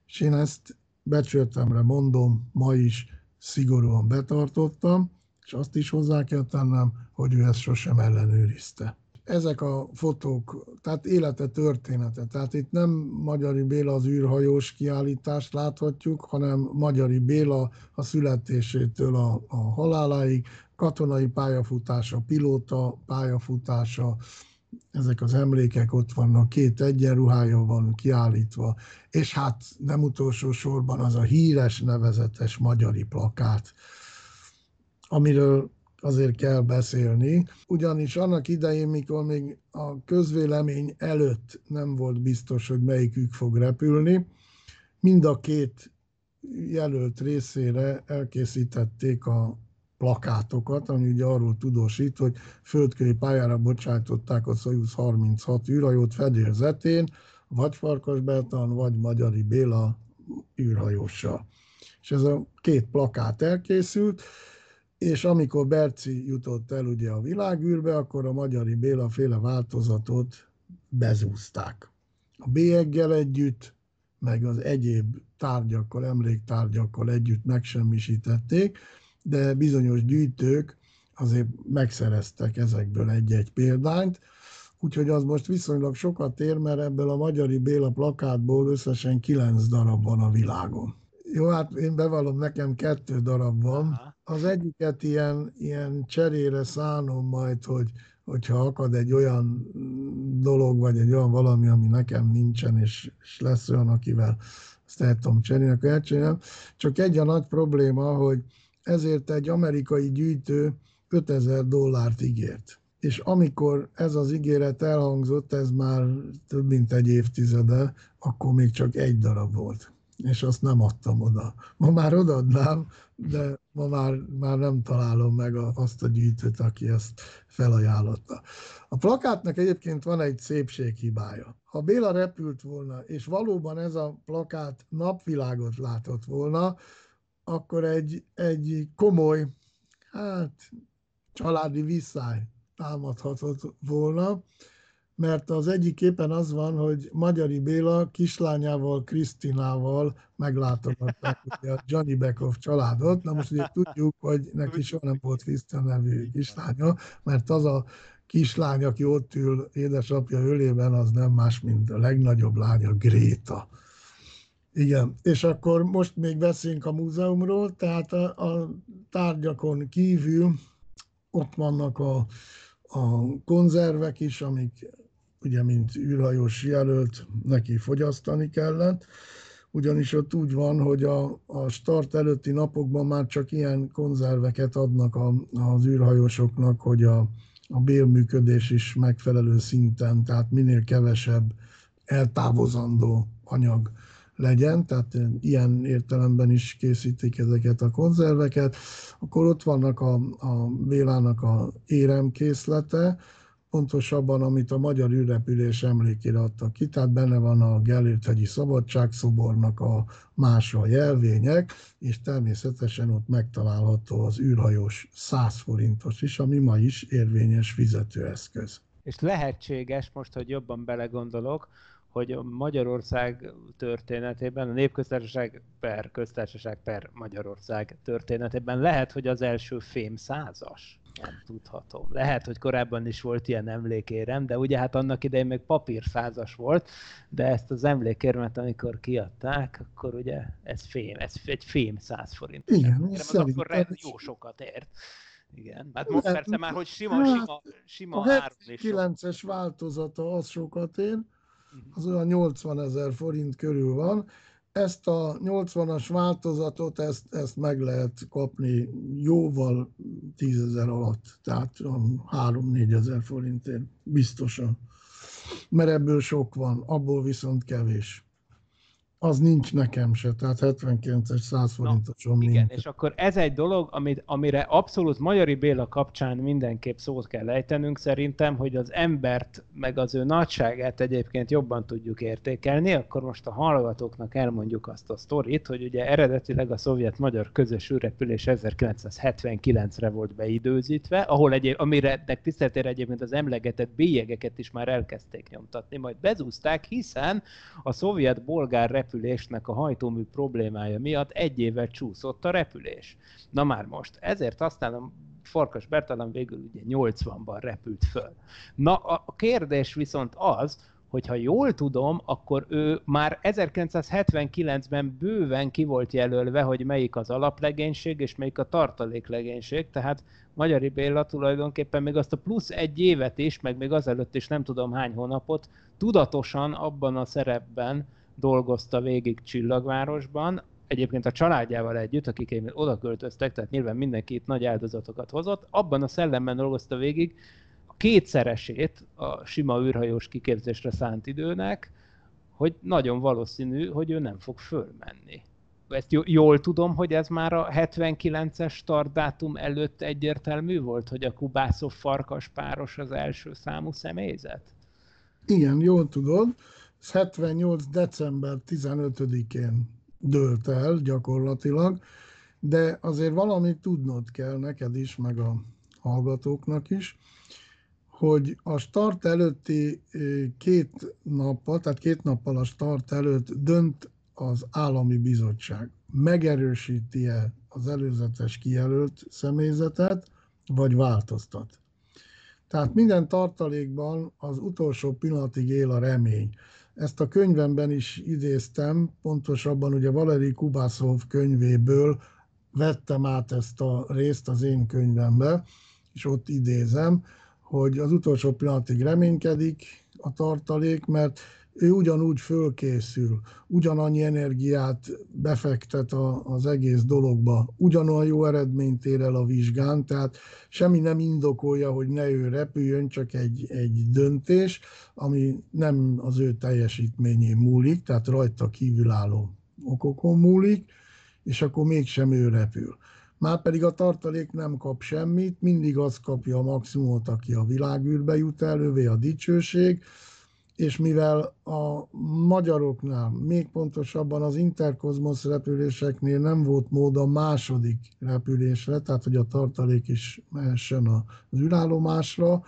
Speaker 6: És én ezt becsültemre mondom, ma is szigorúan betartottam, és azt is hozzá kell tennem, hogy ő ezt sosem ellenőrizte. Ezek a fotók, tehát élete története, tehát itt nem Magyari Béla az űrhajós kiállítást láthatjuk, hanem Magyari Béla a születésétől a, a haláláig, katonai pályafutása, pilóta pályafutása, ezek az emlékek ott vannak, két egyenruhája van kiállítva, és hát nem utolsó sorban az a híres, nevezetes magyari plakát, amiről azért kell beszélni, ugyanis annak idején, mikor még a közvélemény előtt nem volt biztos, hogy melyikük fog repülni, mind a két jelölt részére elkészítették a plakátokat, ami ugye arról tudósít, hogy földköri pályára bocsátották a Soyuz 36 űrhajót fedélzetén, vagy Farkas Bertan, vagy Magyari Béla űrhajóssal. És ez a két plakát elkészült, és amikor Berci jutott el ugye a világűrbe, akkor a Magyari Béla féle változatot bezúzták. A bélyeggel együtt, meg az egyéb tárgyakkal, emléktárgyakkal együtt megsemmisítették, de bizonyos gyűjtők azért megszereztek ezekből egy-egy példányt, úgyhogy az most viszonylag sokat ér, mert ebből a Magyari Béla plakátból összesen kilenc darab van a világon. Jó, hát én bevallom, nekem kettő darab van. Az egyiket ilyen, ilyen cserére szánom majd, hogy hogyha akad egy olyan dolog, vagy egy olyan valami, ami nekem nincsen, és, és lesz olyan, akivel ezt el tudom cserélni, akkor elcserélem. Csak egy a nagy probléma, hogy ezért egy amerikai gyűjtő 5000 dollárt ígért. És amikor ez az ígéret elhangzott, ez már több mint egy évtizede, akkor még csak egy darab volt. És azt nem adtam oda. Ma már odaadnám, de ma már, már nem találom meg a, azt a gyűjtőt, aki ezt felajánlotta. A plakátnak egyébként van egy szépséghibája. Ha Béla repült volna, és valóban ez a plakát napvilágot látott volna, akkor egy, egy komoly, hát családi visszáj támadhatott volna, mert az egyik képen az van, hogy Magyari Béla kislányával, Krisztinával meglátogatták a Johnny Beckhoff családot. Na most ugye tudjuk, hogy neki soha nem volt Krisztina nevű kislánya, mert az a kislány, aki ott ül édesapja ölében, az nem más, mint a legnagyobb lánya, Gréta. Igen, és akkor most még beszélünk a múzeumról, tehát a, a tárgyakon kívül ott vannak a, a konzervek is, amik ugye, mint űrhajós jelölt, neki fogyasztani kellett, ugyanis ott úgy van, hogy a, a start előtti napokban már csak ilyen konzerveket adnak a, az űrhajósoknak, hogy a, a bélműködés is megfelelő szinten, tehát minél kevesebb eltávozandó anyag legyen, tehát ilyen értelemben is készítik ezeket a konzerveket. Akkor ott vannak a, a Bélának a éremkészlete, pontosabban, amit a magyar űrrepülés emlékére adtak ki, tehát benne van a Gellért-hegyi Szabadságszobornak a mása jelvények, és természetesen ott megtalálható az űrhajós 100 forintos is, ami ma is érvényes fizetőeszköz.
Speaker 5: És lehetséges, most, hogy jobban belegondolok, hogy Magyarország történetében, a népköztársaság per köztársaság per Magyarország történetében lehet, hogy az első fém százas. Nem tudhatom. Lehet, hogy korábban is volt ilyen emlékérem, de ugye hát annak idején még papír százas volt, de ezt az emlékérmet, amikor kiadták, akkor ugye ez fém, ez egy fém száz forint.
Speaker 6: Igen,
Speaker 5: ez akkor jó sokat ért. Igen, hát most persze már, hogy sima, hát, sima, sima
Speaker 6: a 9-es változata az sokat ér, az olyan 80 ezer forint körül van, ezt a 80-as változatot, ezt, ezt meg lehet kapni jóval tízezer alatt, tehát 3-4 ezer forintért biztosan. Mert ebből sok van, abból viszont kevés az nincs nekem se, tehát 79-es 100 forintoson
Speaker 5: Igen, nincs. és akkor ez egy dolog, amit, amire abszolút Magyari Béla kapcsán mindenképp szót kell ejtenünk szerintem, hogy az embert, meg az ő nagyságát egyébként jobban tudjuk értékelni, akkor most a hallgatóknak elmondjuk azt a sztorit, hogy ugye eredetileg a szovjet-magyar közös űrrepülés 1979-re volt beidőzítve, ahol egyéb, amire tiszteltére egyébként az emlegetett bélyegeket is már elkezdték nyomtatni, majd bezúzták, hiszen a szovjet-bolgár repülésnek a hajtómű problémája miatt egy évvel csúszott a repülés. Na már most. Ezért aztán a Farkas Bertalan végül ugye 80-ban repült föl. Na a kérdés viszont az, hogyha jól tudom, akkor ő már 1979-ben bőven ki volt jelölve, hogy melyik az alaplegénység és melyik a tartaléklegénység, tehát Magyari Béla tulajdonképpen még azt a plusz egy évet is, meg még azelőtt is nem tudom hány hónapot tudatosan abban a szerepben dolgozta végig Csillagvárosban, egyébként a családjával együtt, akik oda költöztek, tehát nyilván mindenki itt nagy áldozatokat hozott, abban a szellemben dolgozta végig a kétszeresét a sima űrhajós kiképzésre szánt időnek, hogy nagyon valószínű, hogy ő nem fog fölmenni. Ezt jól tudom, hogy ez már a 79-es startdátum előtt egyértelmű volt, hogy a Kubászov farkas páros az első számú személyzet?
Speaker 6: Igen, jól tudod. 78. december 15-én dőlt el gyakorlatilag, de azért valamit tudnod kell neked is, meg a hallgatóknak is, hogy a start előtti két nappal, tehát két nappal a start előtt dönt az állami bizottság. Megerősíti-e az előzetes kijelölt személyzetet, vagy változtat. Tehát minden tartalékban az utolsó pillanatig él a remény. Ezt a könyvemben is idéztem, pontosabban ugye Valeri Kubászov könyvéből vettem át ezt a részt az én könyvembe, és ott idézem, hogy az utolsó pillanatig reménykedik a tartalék, mert ő ugyanúgy fölkészül, ugyanannyi energiát befektet a, az egész dologba, ugyanolyan jó eredményt ér el a vizsgán, tehát semmi nem indokolja, hogy ne ő repüljön, csak egy, egy döntés, ami nem az ő teljesítményén múlik, tehát rajta kívülálló okokon múlik, és akkor mégsem ő repül. Márpedig a tartalék nem kap semmit, mindig az kapja a maximumot, aki a világűrbe jut elővé, a dicsőség, és mivel a magyaroknál, még pontosabban az interkozmosz repüléseknél nem volt mód a második repülésre, tehát hogy a tartalék is mehessen az űrállomásra,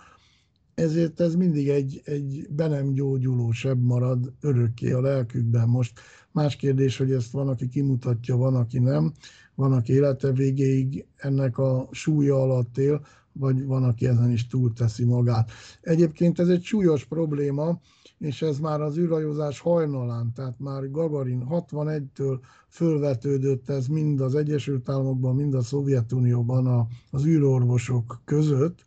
Speaker 6: ezért ez mindig egy, egy be nem gyógyuló sebb marad örökké a lelkükben. Most más kérdés, hogy ezt van, aki kimutatja, van, aki nem, van, aki élete végéig ennek a súlya alatt él, vagy van, aki ezen is túlteszi magát. Egyébként ez egy súlyos probléma, és ez már az űrhajózás hajnalán, tehát már Gagarin 61-től fölvetődött ez mind az Egyesült Államokban, mind a Szovjetunióban az űrorvosok között,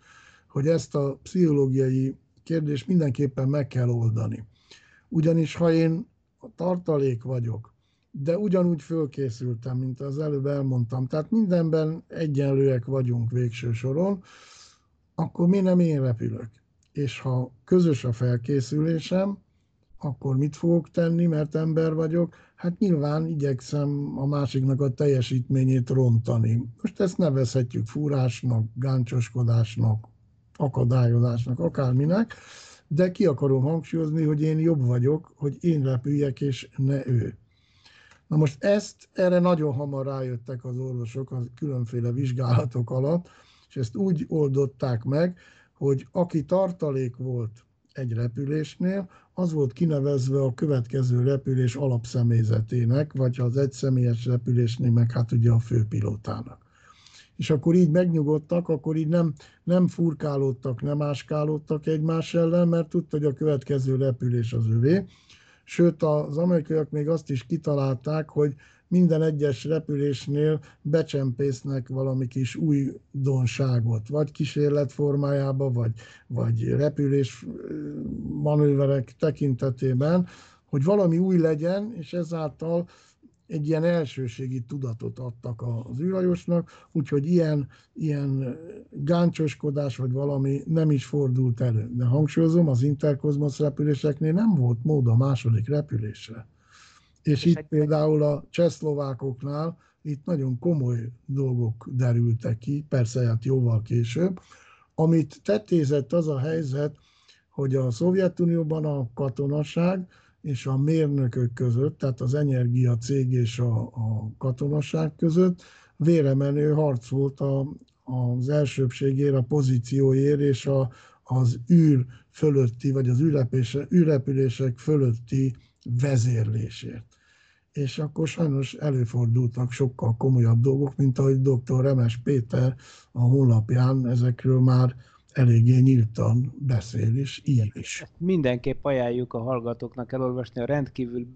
Speaker 6: hogy ezt a pszichológiai kérdést mindenképpen meg kell oldani. Ugyanis ha én tartalék vagyok, de ugyanúgy fölkészültem, mint az előbb elmondtam, tehát mindenben egyenlőek vagyunk végső soron, akkor mi nem én repülök? És ha közös a felkészülésem, akkor mit fogok tenni, mert ember vagyok? Hát nyilván igyekszem a másiknak a teljesítményét rontani. Most ezt nevezhetjük fúrásnak, gáncsoskodásnak, akadályozásnak, akárminek, de ki akarom hangsúlyozni, hogy én jobb vagyok, hogy én repüljek, és ne ő. Na most ezt, erre nagyon hamar rájöttek az orvosok a különféle vizsgálatok alatt, és ezt úgy oldották meg, hogy aki tartalék volt egy repülésnél, az volt kinevezve a következő repülés alapszemélyzetének, vagy az egyszemélyes repülésnél meg hát ugye a főpilótának. És akkor így megnyugodtak, akkor így nem, nem furkálódtak, nem áskálódtak egymás ellen, mert tudta, hogy a következő repülés az övé. Sőt, az amerikaiak még azt is kitalálták, hogy minden egyes repülésnél becsempésznek valami kis újdonságot, vagy kísérlet formájába, vagy, vagy repülés manőverek tekintetében, hogy valami új legyen, és ezáltal egy ilyen elsőségi tudatot adtak az űrhajósnak, úgyhogy ilyen, ilyen gáncsoskodás vagy valami nem is fordult elő. De hangsúlyozom, az interkozmosz repüléseknél nem volt mód a második repülésre. És, itt például a csehszlovákoknál itt nagyon komoly dolgok derültek ki, persze hát jóval később. Amit tetézett az a helyzet, hogy a Szovjetunióban a katonaság és a mérnökök között, tehát az energia cég és a, a katonaság között véremenő harc volt a, az elsőbségért, a pozícióért és a, az űr fölötti, vagy az űrrepülések fölötti vezérlésért. És akkor sajnos előfordultak sokkal komolyabb dolgok, mint ahogy dr. Remes Péter a honlapján ezekről már eléggé nyíltan beszél, és ilyen is.
Speaker 5: Mindenképp ajánljuk a hallgatóknak elolvasni a rendkívül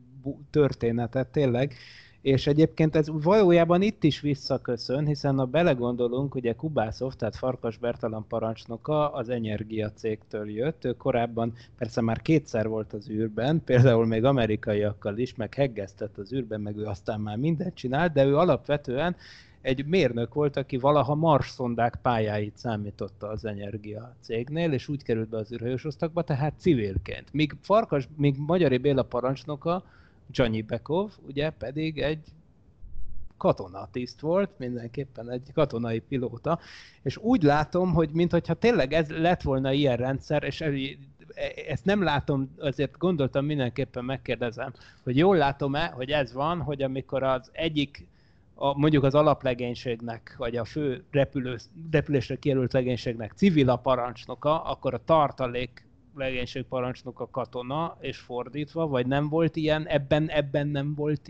Speaker 5: történetet, tényleg, és egyébként ez valójában itt is visszaköszön, hiszen ha belegondolunk, ugye Kubászov, tehát Farkas Bertalan parancsnoka az Energia cégtől jött, ő korábban persze már kétszer volt az űrben, például még amerikaiakkal is, meg heggeztett az űrben, meg ő aztán már mindent csinált, de ő alapvetően egy mérnök volt, aki valaha Mars szondák pályáit számította az energia cégnél, és úgy került be az űrhajósosztakba, tehát civilként. Míg Farkas, míg Magyari Béla parancsnoka, Johnny Bekov, ugye pedig egy katonatiszt volt, mindenképpen egy katonai pilóta, és úgy látom, hogy mintha tényleg ez lett volna ilyen rendszer, és ezt nem látom, azért gondoltam mindenképpen megkérdezem, hogy jól látom-e, hogy ez van, hogy amikor az egyik a, mondjuk az alaplegénységnek, vagy a fő repülő, repülésre kijelölt legénységnek civil a parancsnoka, akkor a tartalék legénység parancsnoka katona, és fordítva, vagy nem volt ilyen, ebben, ebben nem volt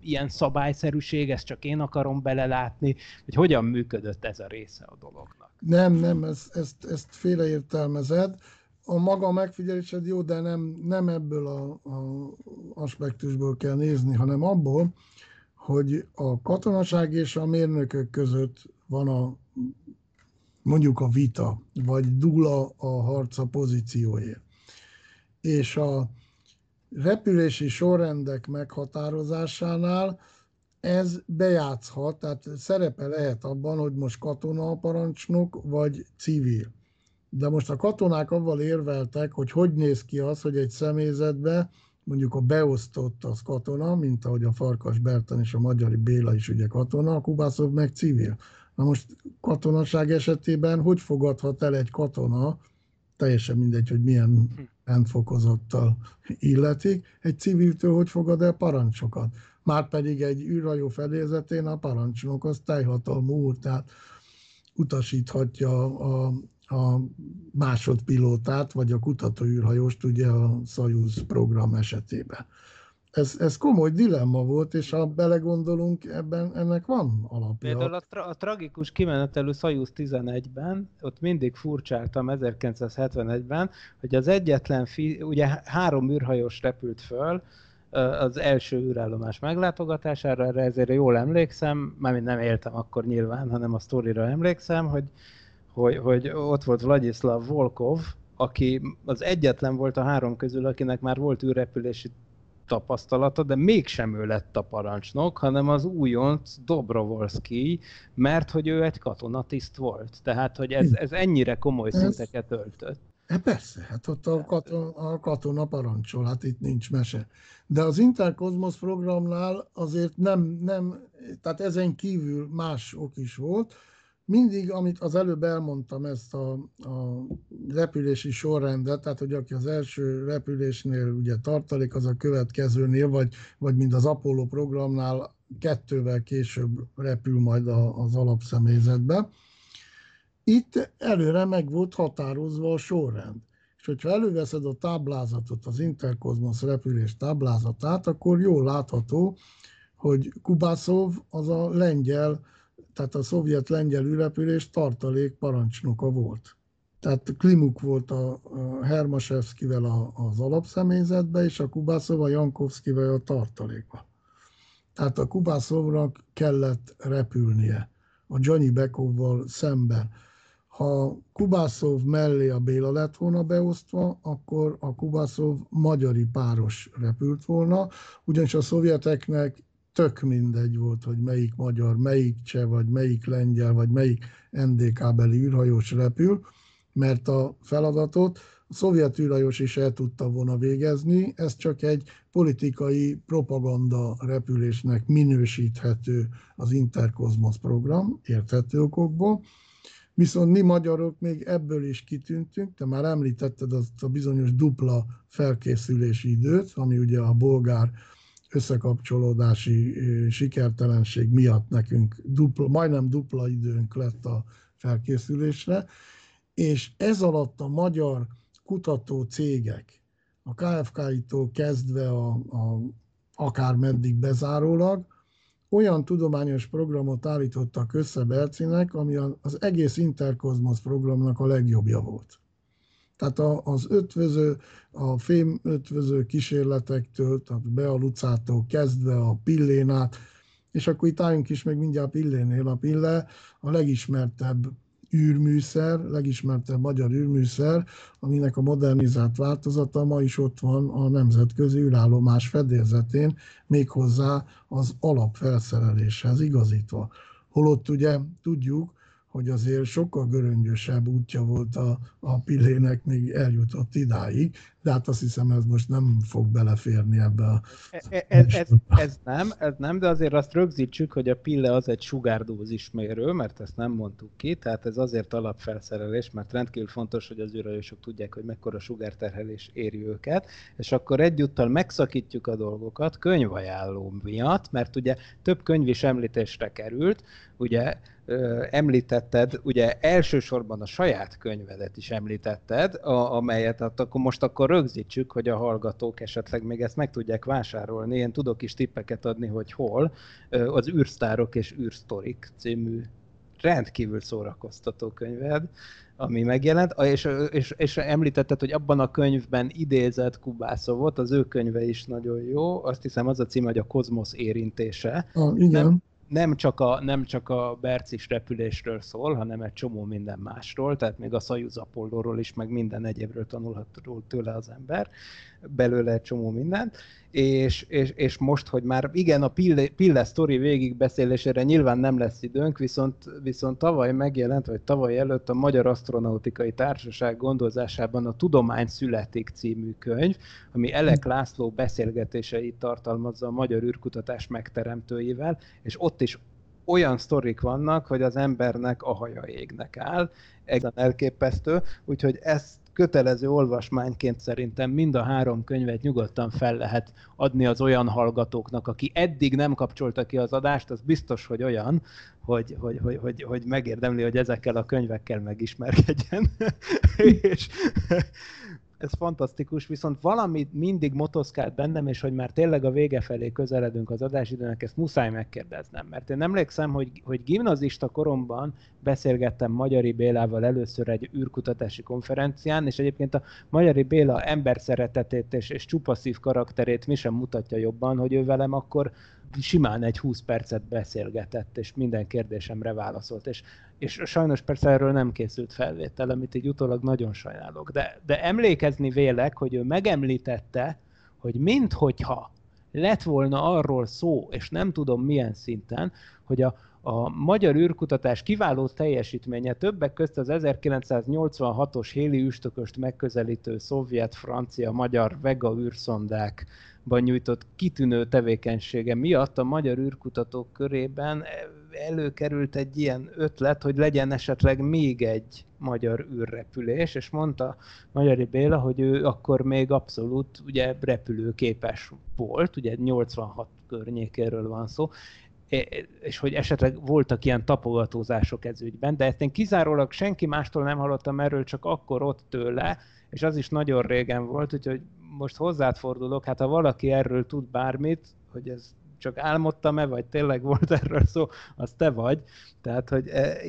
Speaker 5: ilyen szabályszerűség, ezt csak én akarom belelátni, hogy hogyan működött ez a része a dolognak.
Speaker 6: Nem, nem, ezt, ezt, ezt félreértelmezed. A maga megfigyelésed jó, de nem, nem ebből a, a aspektusból kell nézni, hanem abból, hogy a katonaság és a mérnökök között van a mondjuk a vita, vagy dula a harca pozícióért. És a repülési sorrendek meghatározásánál ez bejátszhat, tehát szerepe lehet abban, hogy most katona a parancsnok, vagy civil. De most a katonák avval érveltek, hogy hogy néz ki az, hogy egy személyzetbe mondjuk a beosztott az katona, mint ahogy a Farkas Bertan és a Magyari Béla is ugye katona, a Kubászov meg civil. Na most katonaság esetében hogy fogadhat el egy katona, teljesen mindegy, hogy milyen rendfokozattal illetik, egy civiltől hogy fogad el parancsokat. Márpedig egy űrhajó fedélzetén a parancsnok az teljhatalmú úr, tehát utasíthatja a, a másodpilótát, vagy a kutatóűrhajóst ugye a Soyuz program esetében. Ez, ez komoly dilemma volt, és ha belegondolunk, ebben ennek van alapja.
Speaker 5: Például a, tra- a tragikus kimenetelő Soyuz 11-ben, ott mindig furcsáltam 1971-ben, hogy az egyetlen, fi- ugye három űrhajós repült föl, az első űrállomás meglátogatására, erre ezért jól emlékszem, mármint nem éltem akkor nyilván, hanem a sztorira emlékszem, hogy hogy, hogy ott volt Vladislav Volkov, aki az egyetlen volt a három közül, akinek már volt űrrepülési tapasztalata, de mégsem ő lett a parancsnok, hanem az újonc Dobrovolski, mert hogy ő egy katonatiszt volt. Tehát, hogy ez, ez ennyire komoly ez... szinteket öltött.
Speaker 6: E persze, hát ott a katona, a katona parancsol, hát itt nincs mese. De az Interkozmos programnál azért nem, nem, tehát ezen kívül más ok is volt, mindig, amit az előbb elmondtam, ezt a, a repülési sorrendet, tehát hogy aki az első repülésnél ugye tartalék, az a következőnél, vagy, vagy mint az Apollo programnál kettővel később repül majd a, az alapszemélyzetbe. Itt előre meg volt határozva a sorrend. És hogyha előveszed a táblázatot, az Interkozmosz repülés táblázatát, akkor jól látható, hogy Kubászov az a lengyel tehát a szovjet-lengyel űrrepülés tartalék parancsnoka volt. Tehát Klimuk volt a, Hermasevszkivel az alapszemélyzetbe, és a Kubászov a Jankovszkivel a tartalékba. Tehát a Kubászovnak kellett repülnie a Johnny Bekovval szemben. Ha Kubászov mellé a Béla lett volna beosztva, akkor a Kubászov magyari páros repült volna, ugyanis a szovjeteknek tök mindegy volt, hogy melyik magyar, melyik cseh, vagy melyik lengyel, vagy melyik NDK-beli űrhajós repül, mert a feladatot a szovjet űrhajós is el tudta volna végezni, ez csak egy politikai propaganda repülésnek minősíthető az Interkozmosz program, érthető okokból, Viszont mi magyarok még ebből is kitűntünk, te már említetted azt a bizonyos dupla felkészülési időt, ami ugye a bolgár összekapcsolódási sikertelenség miatt nekünk dupla, majdnem dupla időnk lett a felkészülésre, és ez alatt a magyar kutató cégek, a KFK-tól kezdve a, a akár meddig bezárólag, olyan tudományos programot állítottak össze Bercinek, ami az egész Interkozmosz programnak a legjobbja volt. Tehát az ötvöző, a fém ötvöző kísérletektől, tehát Bealucától kezdve a pillénát, és akkor itt álljunk is meg mindjárt pillénél. A pille a legismertebb űrműszer, legismertebb magyar űrműszer, aminek a modernizált változata ma is ott van a nemzetközi űrállomás fedélzetén, méghozzá az alapfelszereléshez igazítva. Holott ugye tudjuk, hogy azért sokkal göröngyösebb útja volt a, a pillének, még eljutott idáig, de hát azt hiszem ez most nem fog beleférni ebbe a...
Speaker 5: Ez, ez, ez, ez nem, ez nem, de azért azt rögzítsük, hogy a pille az egy sugárdózis mérő, mert ezt nem mondtuk ki, tehát ez azért alapfelszerelés, mert rendkívül fontos, hogy az űrhajósok tudják, hogy mekkora sugárterhelés éri őket, és akkor egyúttal megszakítjuk a dolgokat könyvajánló miatt, mert ugye több könyv is említésre került, ugye említetted, ugye elsősorban a saját könyvedet is említetted, a, amelyet hát akkor most akkor rögzítsük, hogy a hallgatók esetleg még ezt meg tudják vásárolni. Én tudok is tippeket adni, hogy hol. Az űrsztárok és űrsztorik című rendkívül szórakoztató könyved, ami megjelent, és, és, és említetted, hogy abban a könyvben idézett Kubászovot, az ő könyve is nagyon jó, azt hiszem az a cím, hogy a kozmosz érintése.
Speaker 6: Ah, igen. Nem,
Speaker 5: nem csak, a, nem csak a Bercis repülésről szól, hanem egy csomó minden másról, tehát még a Szajuz Apollóról is, meg minden egyébről tanulhat tőle az ember, belőle egy csomó mindent, és, és, és most, hogy már igen, a Pille, Pille sztori végigbeszélésére nyilván nem lesz időnk, viszont, viszont tavaly megjelent, vagy tavaly előtt a Magyar Asztronautikai Társaság gondozásában a Tudomány születik című könyv, ami Elek László beszélgetéseit tartalmazza a magyar űrkutatás megteremtőivel, és ott is olyan sztorik vannak, hogy az embernek a haja égnek áll, egészen elképesztő, úgyhogy ezt kötelező olvasmányként szerintem mind a három könyvet nyugodtan fel lehet adni az olyan hallgatóknak, aki eddig nem kapcsolta ki az adást, az biztos, hogy olyan, hogy, hogy, hogy, hogy, hogy megérdemli, hogy ezekkel a könyvekkel megismerkedjen. és ez fantasztikus, viszont valami mindig motoszkált bennem, és hogy már tényleg a vége felé közeledünk az adásidőnek, ezt muszáj megkérdeznem, mert én emlékszem, hogy, hogy gimnazista koromban beszélgettem Magyari Bélával először egy űrkutatási konferencián, és egyébként a Magyari Béla ember szeretetét és, és csupaszív karakterét mi sem mutatja jobban, hogy ő velem akkor simán egy 20 percet beszélgetett, és minden kérdésemre válaszolt, és, és sajnos persze erről nem készült felvétel, amit így utólag nagyon sajnálok, de, de emlékezni vélek, hogy ő megemlítette, hogy minthogyha lett volna arról szó, és nem tudom milyen szinten, hogy a, a magyar űrkutatás kiváló teljesítménye többek közt az 1986-os Héli üstököst megközelítő szovjet-francia-magyar Vega űrszondákban nyújtott kitűnő tevékenysége miatt a magyar űrkutatók körében előkerült egy ilyen ötlet, hogy legyen esetleg még egy magyar űrrepülés, és mondta Magyari Béla, hogy ő akkor még abszolút ugye repülőképes volt, ugye 86 környékéről van szó, és hogy esetleg voltak ilyen tapogatózások ez ügyben, de ezt én kizárólag senki mástól nem hallottam erről, csak akkor ott tőle, és az is nagyon régen volt, úgyhogy most hozzád fordulok, hát ha valaki erről tud bármit, hogy ez csak álmodtam-e, vagy tényleg volt erről szó, az te vagy. Tehát, hogy e,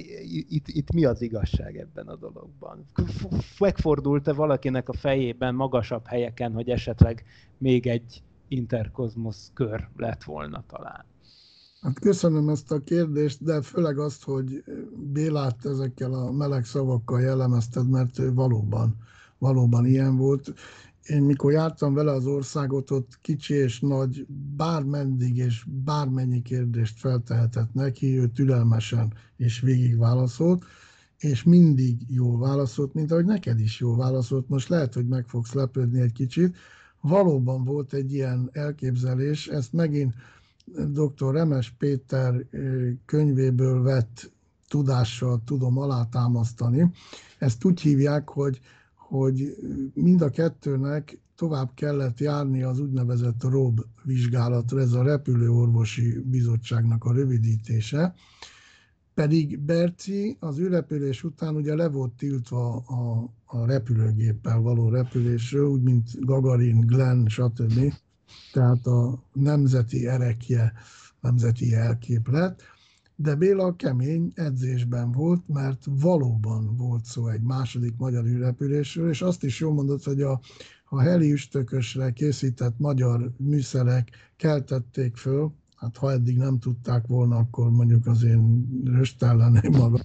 Speaker 5: itt, itt mi az igazság ebben a dologban? Megfordult-e valakinek a fejében magasabb helyeken, hogy esetleg még egy interkozmosz kör lett volna talán?
Speaker 6: Hát köszönöm ezt a kérdést, de főleg azt, hogy Bélát ezekkel a meleg szavakkal jellemezted, mert ő valóban, valóban ilyen volt. Én mikor jártam vele az országot, ott kicsi és nagy, bármeddig és bármennyi kérdést feltehetett neki, ő türelmesen és végig válaszolt, és mindig jól válaszolt, mint ahogy neked is jól válaszolt. Most lehet, hogy meg fogsz lepődni egy kicsit. Valóban volt egy ilyen elképzelés, ezt megint dr. Remes Péter könyvéből vett tudással tudom alátámasztani. Ezt úgy hívják, hogy, hogy mind a kettőnek tovább kellett járni az úgynevezett ROB vizsgálatra, ez a Repülőorvosi Bizottságnak a rövidítése, pedig Berci az ürepülés után ugye le volt tiltva a, a repülőgéppel való repülésről, úgy mint Gagarin, Glenn, stb tehát a nemzeti erekje, nemzeti elképlet, de Béla kemény edzésben volt, mert valóban volt szó egy második magyar űrrepülésről, és azt is jól mondott, hogy a, a heli üstökösre készített magyar műszerek keltették föl, hát ha eddig nem tudták volna, akkor mondjuk az én röstelleném magam,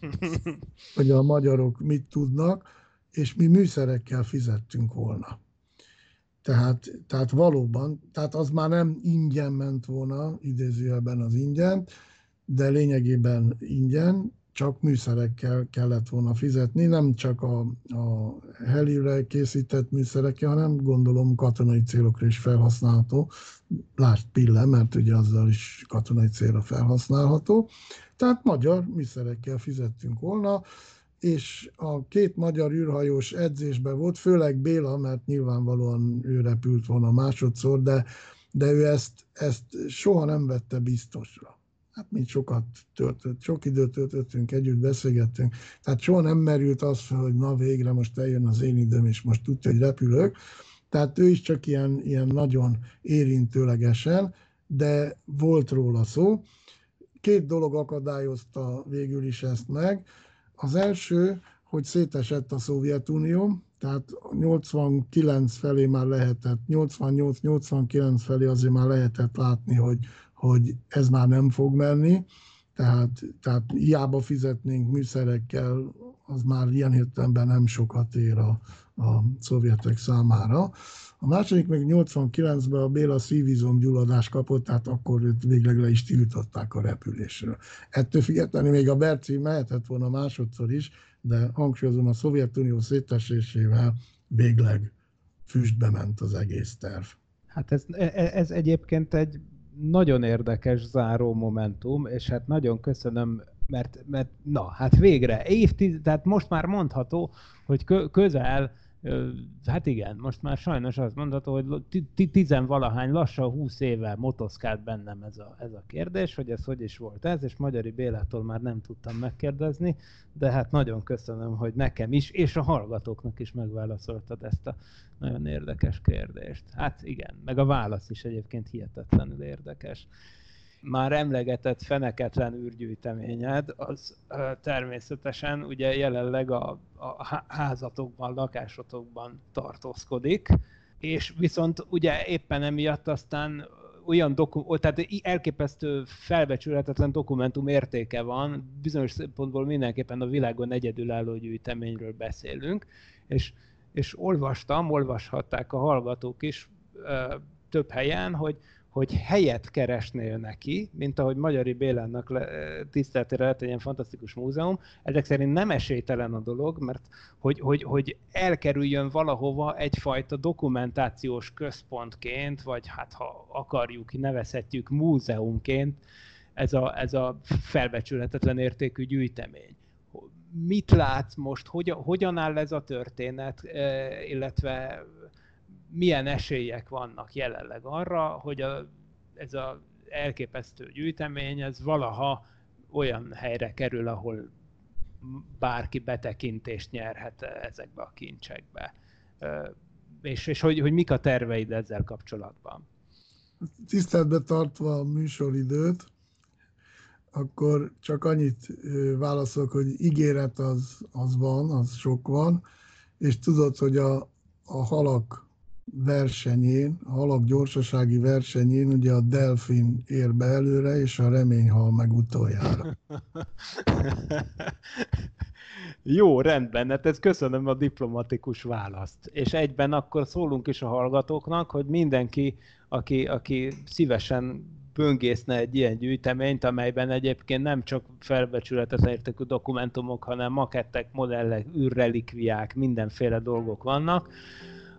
Speaker 6: hogy a magyarok mit tudnak, és mi műszerekkel fizettünk volna. Tehát, tehát valóban, tehát az már nem ingyen ment volna, idézőjelben az ingyen, de lényegében ingyen, csak műszerekkel kellett volna fizetni, nem csak a, a helire készített műszerekkel, hanem gondolom katonai célokra is felhasználható. Lásd pille, mert ugye azzal is katonai célra felhasználható. Tehát magyar műszerekkel fizettünk volna, és a két magyar űrhajós edzésben volt, főleg Béla, mert nyilvánvalóan ő repült volna másodszor, de, de ő ezt, ezt soha nem vette biztosra. Hát mi sokat töltött, sok időt töltöttünk együtt, beszélgettünk, tehát soha nem merült az hogy na végre most eljön az én időm, és most tudja, hogy repülök. Tehát ő is csak ilyen, ilyen nagyon érintőlegesen, de volt róla szó. Két dolog akadályozta végül is ezt meg. Az első, hogy szétesett a Szovjetunió, tehát 89 felé már lehetett, 88-89 felé azért már lehetett látni, hogy, hogy ez már nem fog menni, tehát, tehát hiába fizetnénk műszerekkel, az már ilyen értelemben nem sokat ér a, a szovjetek számára. A második meg 89-ben a Béla szívizom gyulladás kapott, tehát akkor őt végleg le is tiltották a repülésről. Ettől függetlenül még a Berci mehetett volna másodszor is, de hangsúlyozom, a Szovjetunió szétesésével végleg füstbe ment az egész terv.
Speaker 5: Hát ez, e, e, ez egyébként egy nagyon érdekes záró momentum, és hát nagyon köszönöm, mert, mert na, hát végre, évtiz, tehát most már mondható, hogy közel Hát igen, most már sajnos azt mondható, hogy tizenvalahány, lassan húsz éve motoszkált bennem ez a, ez a kérdés, hogy ez hogy is volt ez, és Magyari Bélától már nem tudtam megkérdezni, de hát nagyon köszönöm, hogy nekem is, és a hallgatóknak is megválaszoltad ezt a nagyon érdekes kérdést. Hát igen, meg a válasz is egyébként hihetetlenül érdekes már emlegetett feneketlen űrgyűjteményed, az természetesen ugye jelenleg a, a házatokban, lakásotokban tartózkodik, és viszont ugye éppen emiatt aztán olyan dokum, tehát elképesztő felbecsülhetetlen dokumentum értéke van, bizonyos szempontból mindenképpen a világon egyedülálló gyűjteményről beszélünk, és, és olvastam, olvashatták a hallgatók is több helyen, hogy, hogy helyet keresnél neki, mint ahogy Magyari Bélának le, tiszteletére lett egy ilyen fantasztikus múzeum, ezek szerint nem esélytelen a dolog, mert hogy, hogy, hogy elkerüljön valahova egyfajta dokumentációs központként, vagy hát ha akarjuk, nevezhetjük múzeumként, ez a, ez a felbecsülhetetlen értékű gyűjtemény. Mit látsz most, hogyan, hogyan áll ez a történet, eh, illetve milyen esélyek vannak jelenleg arra, hogy a, ez az elképesztő gyűjtemény, ez valaha olyan helyre kerül, ahol bárki betekintést nyerhet ezekbe a kincsekbe. És, és hogy, hogy mik a terveid ezzel kapcsolatban?
Speaker 6: Tiszteletbe tartva a műsoridőt, akkor csak annyit válaszolok, hogy ígéret az, az van, az sok van, és tudod, hogy a, a halak versenyén, a halak gyorsasági versenyén, ugye a delfin ér be előre, és a remény hal meg utoljára.
Speaker 5: Jó, rendben, hát ez köszönöm a diplomatikus választ. És egyben akkor szólunk is a hallgatóknak, hogy mindenki, aki, aki szívesen böngészne egy ilyen gyűjteményt, amelyben egyébként nem csak felbecsületes értékű dokumentumok, hanem makettek, modellek, űrrelikviák, mindenféle dolgok vannak,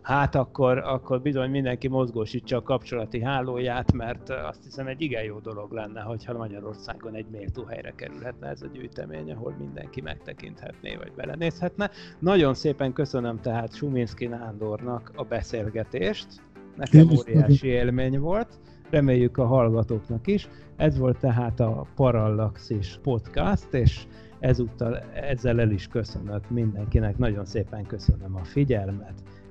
Speaker 5: hát akkor, akkor bizony mindenki mozgósítsa a kapcsolati hálóját, mert azt hiszem egy igen jó dolog lenne, hogyha Magyarországon egy méltó helyre kerülhetne ez a gyűjtemény, ahol mindenki megtekinthetné, vagy belenézhetne. Nagyon szépen köszönöm tehát Suminski Nándornak a beszélgetést, nekem óriási élmény volt, reméljük a hallgatóknak is. Ez volt tehát a Parallaxis podcast, és ezúttal ezzel el is köszönök mindenkinek, nagyon szépen köszönöm a figyelmet,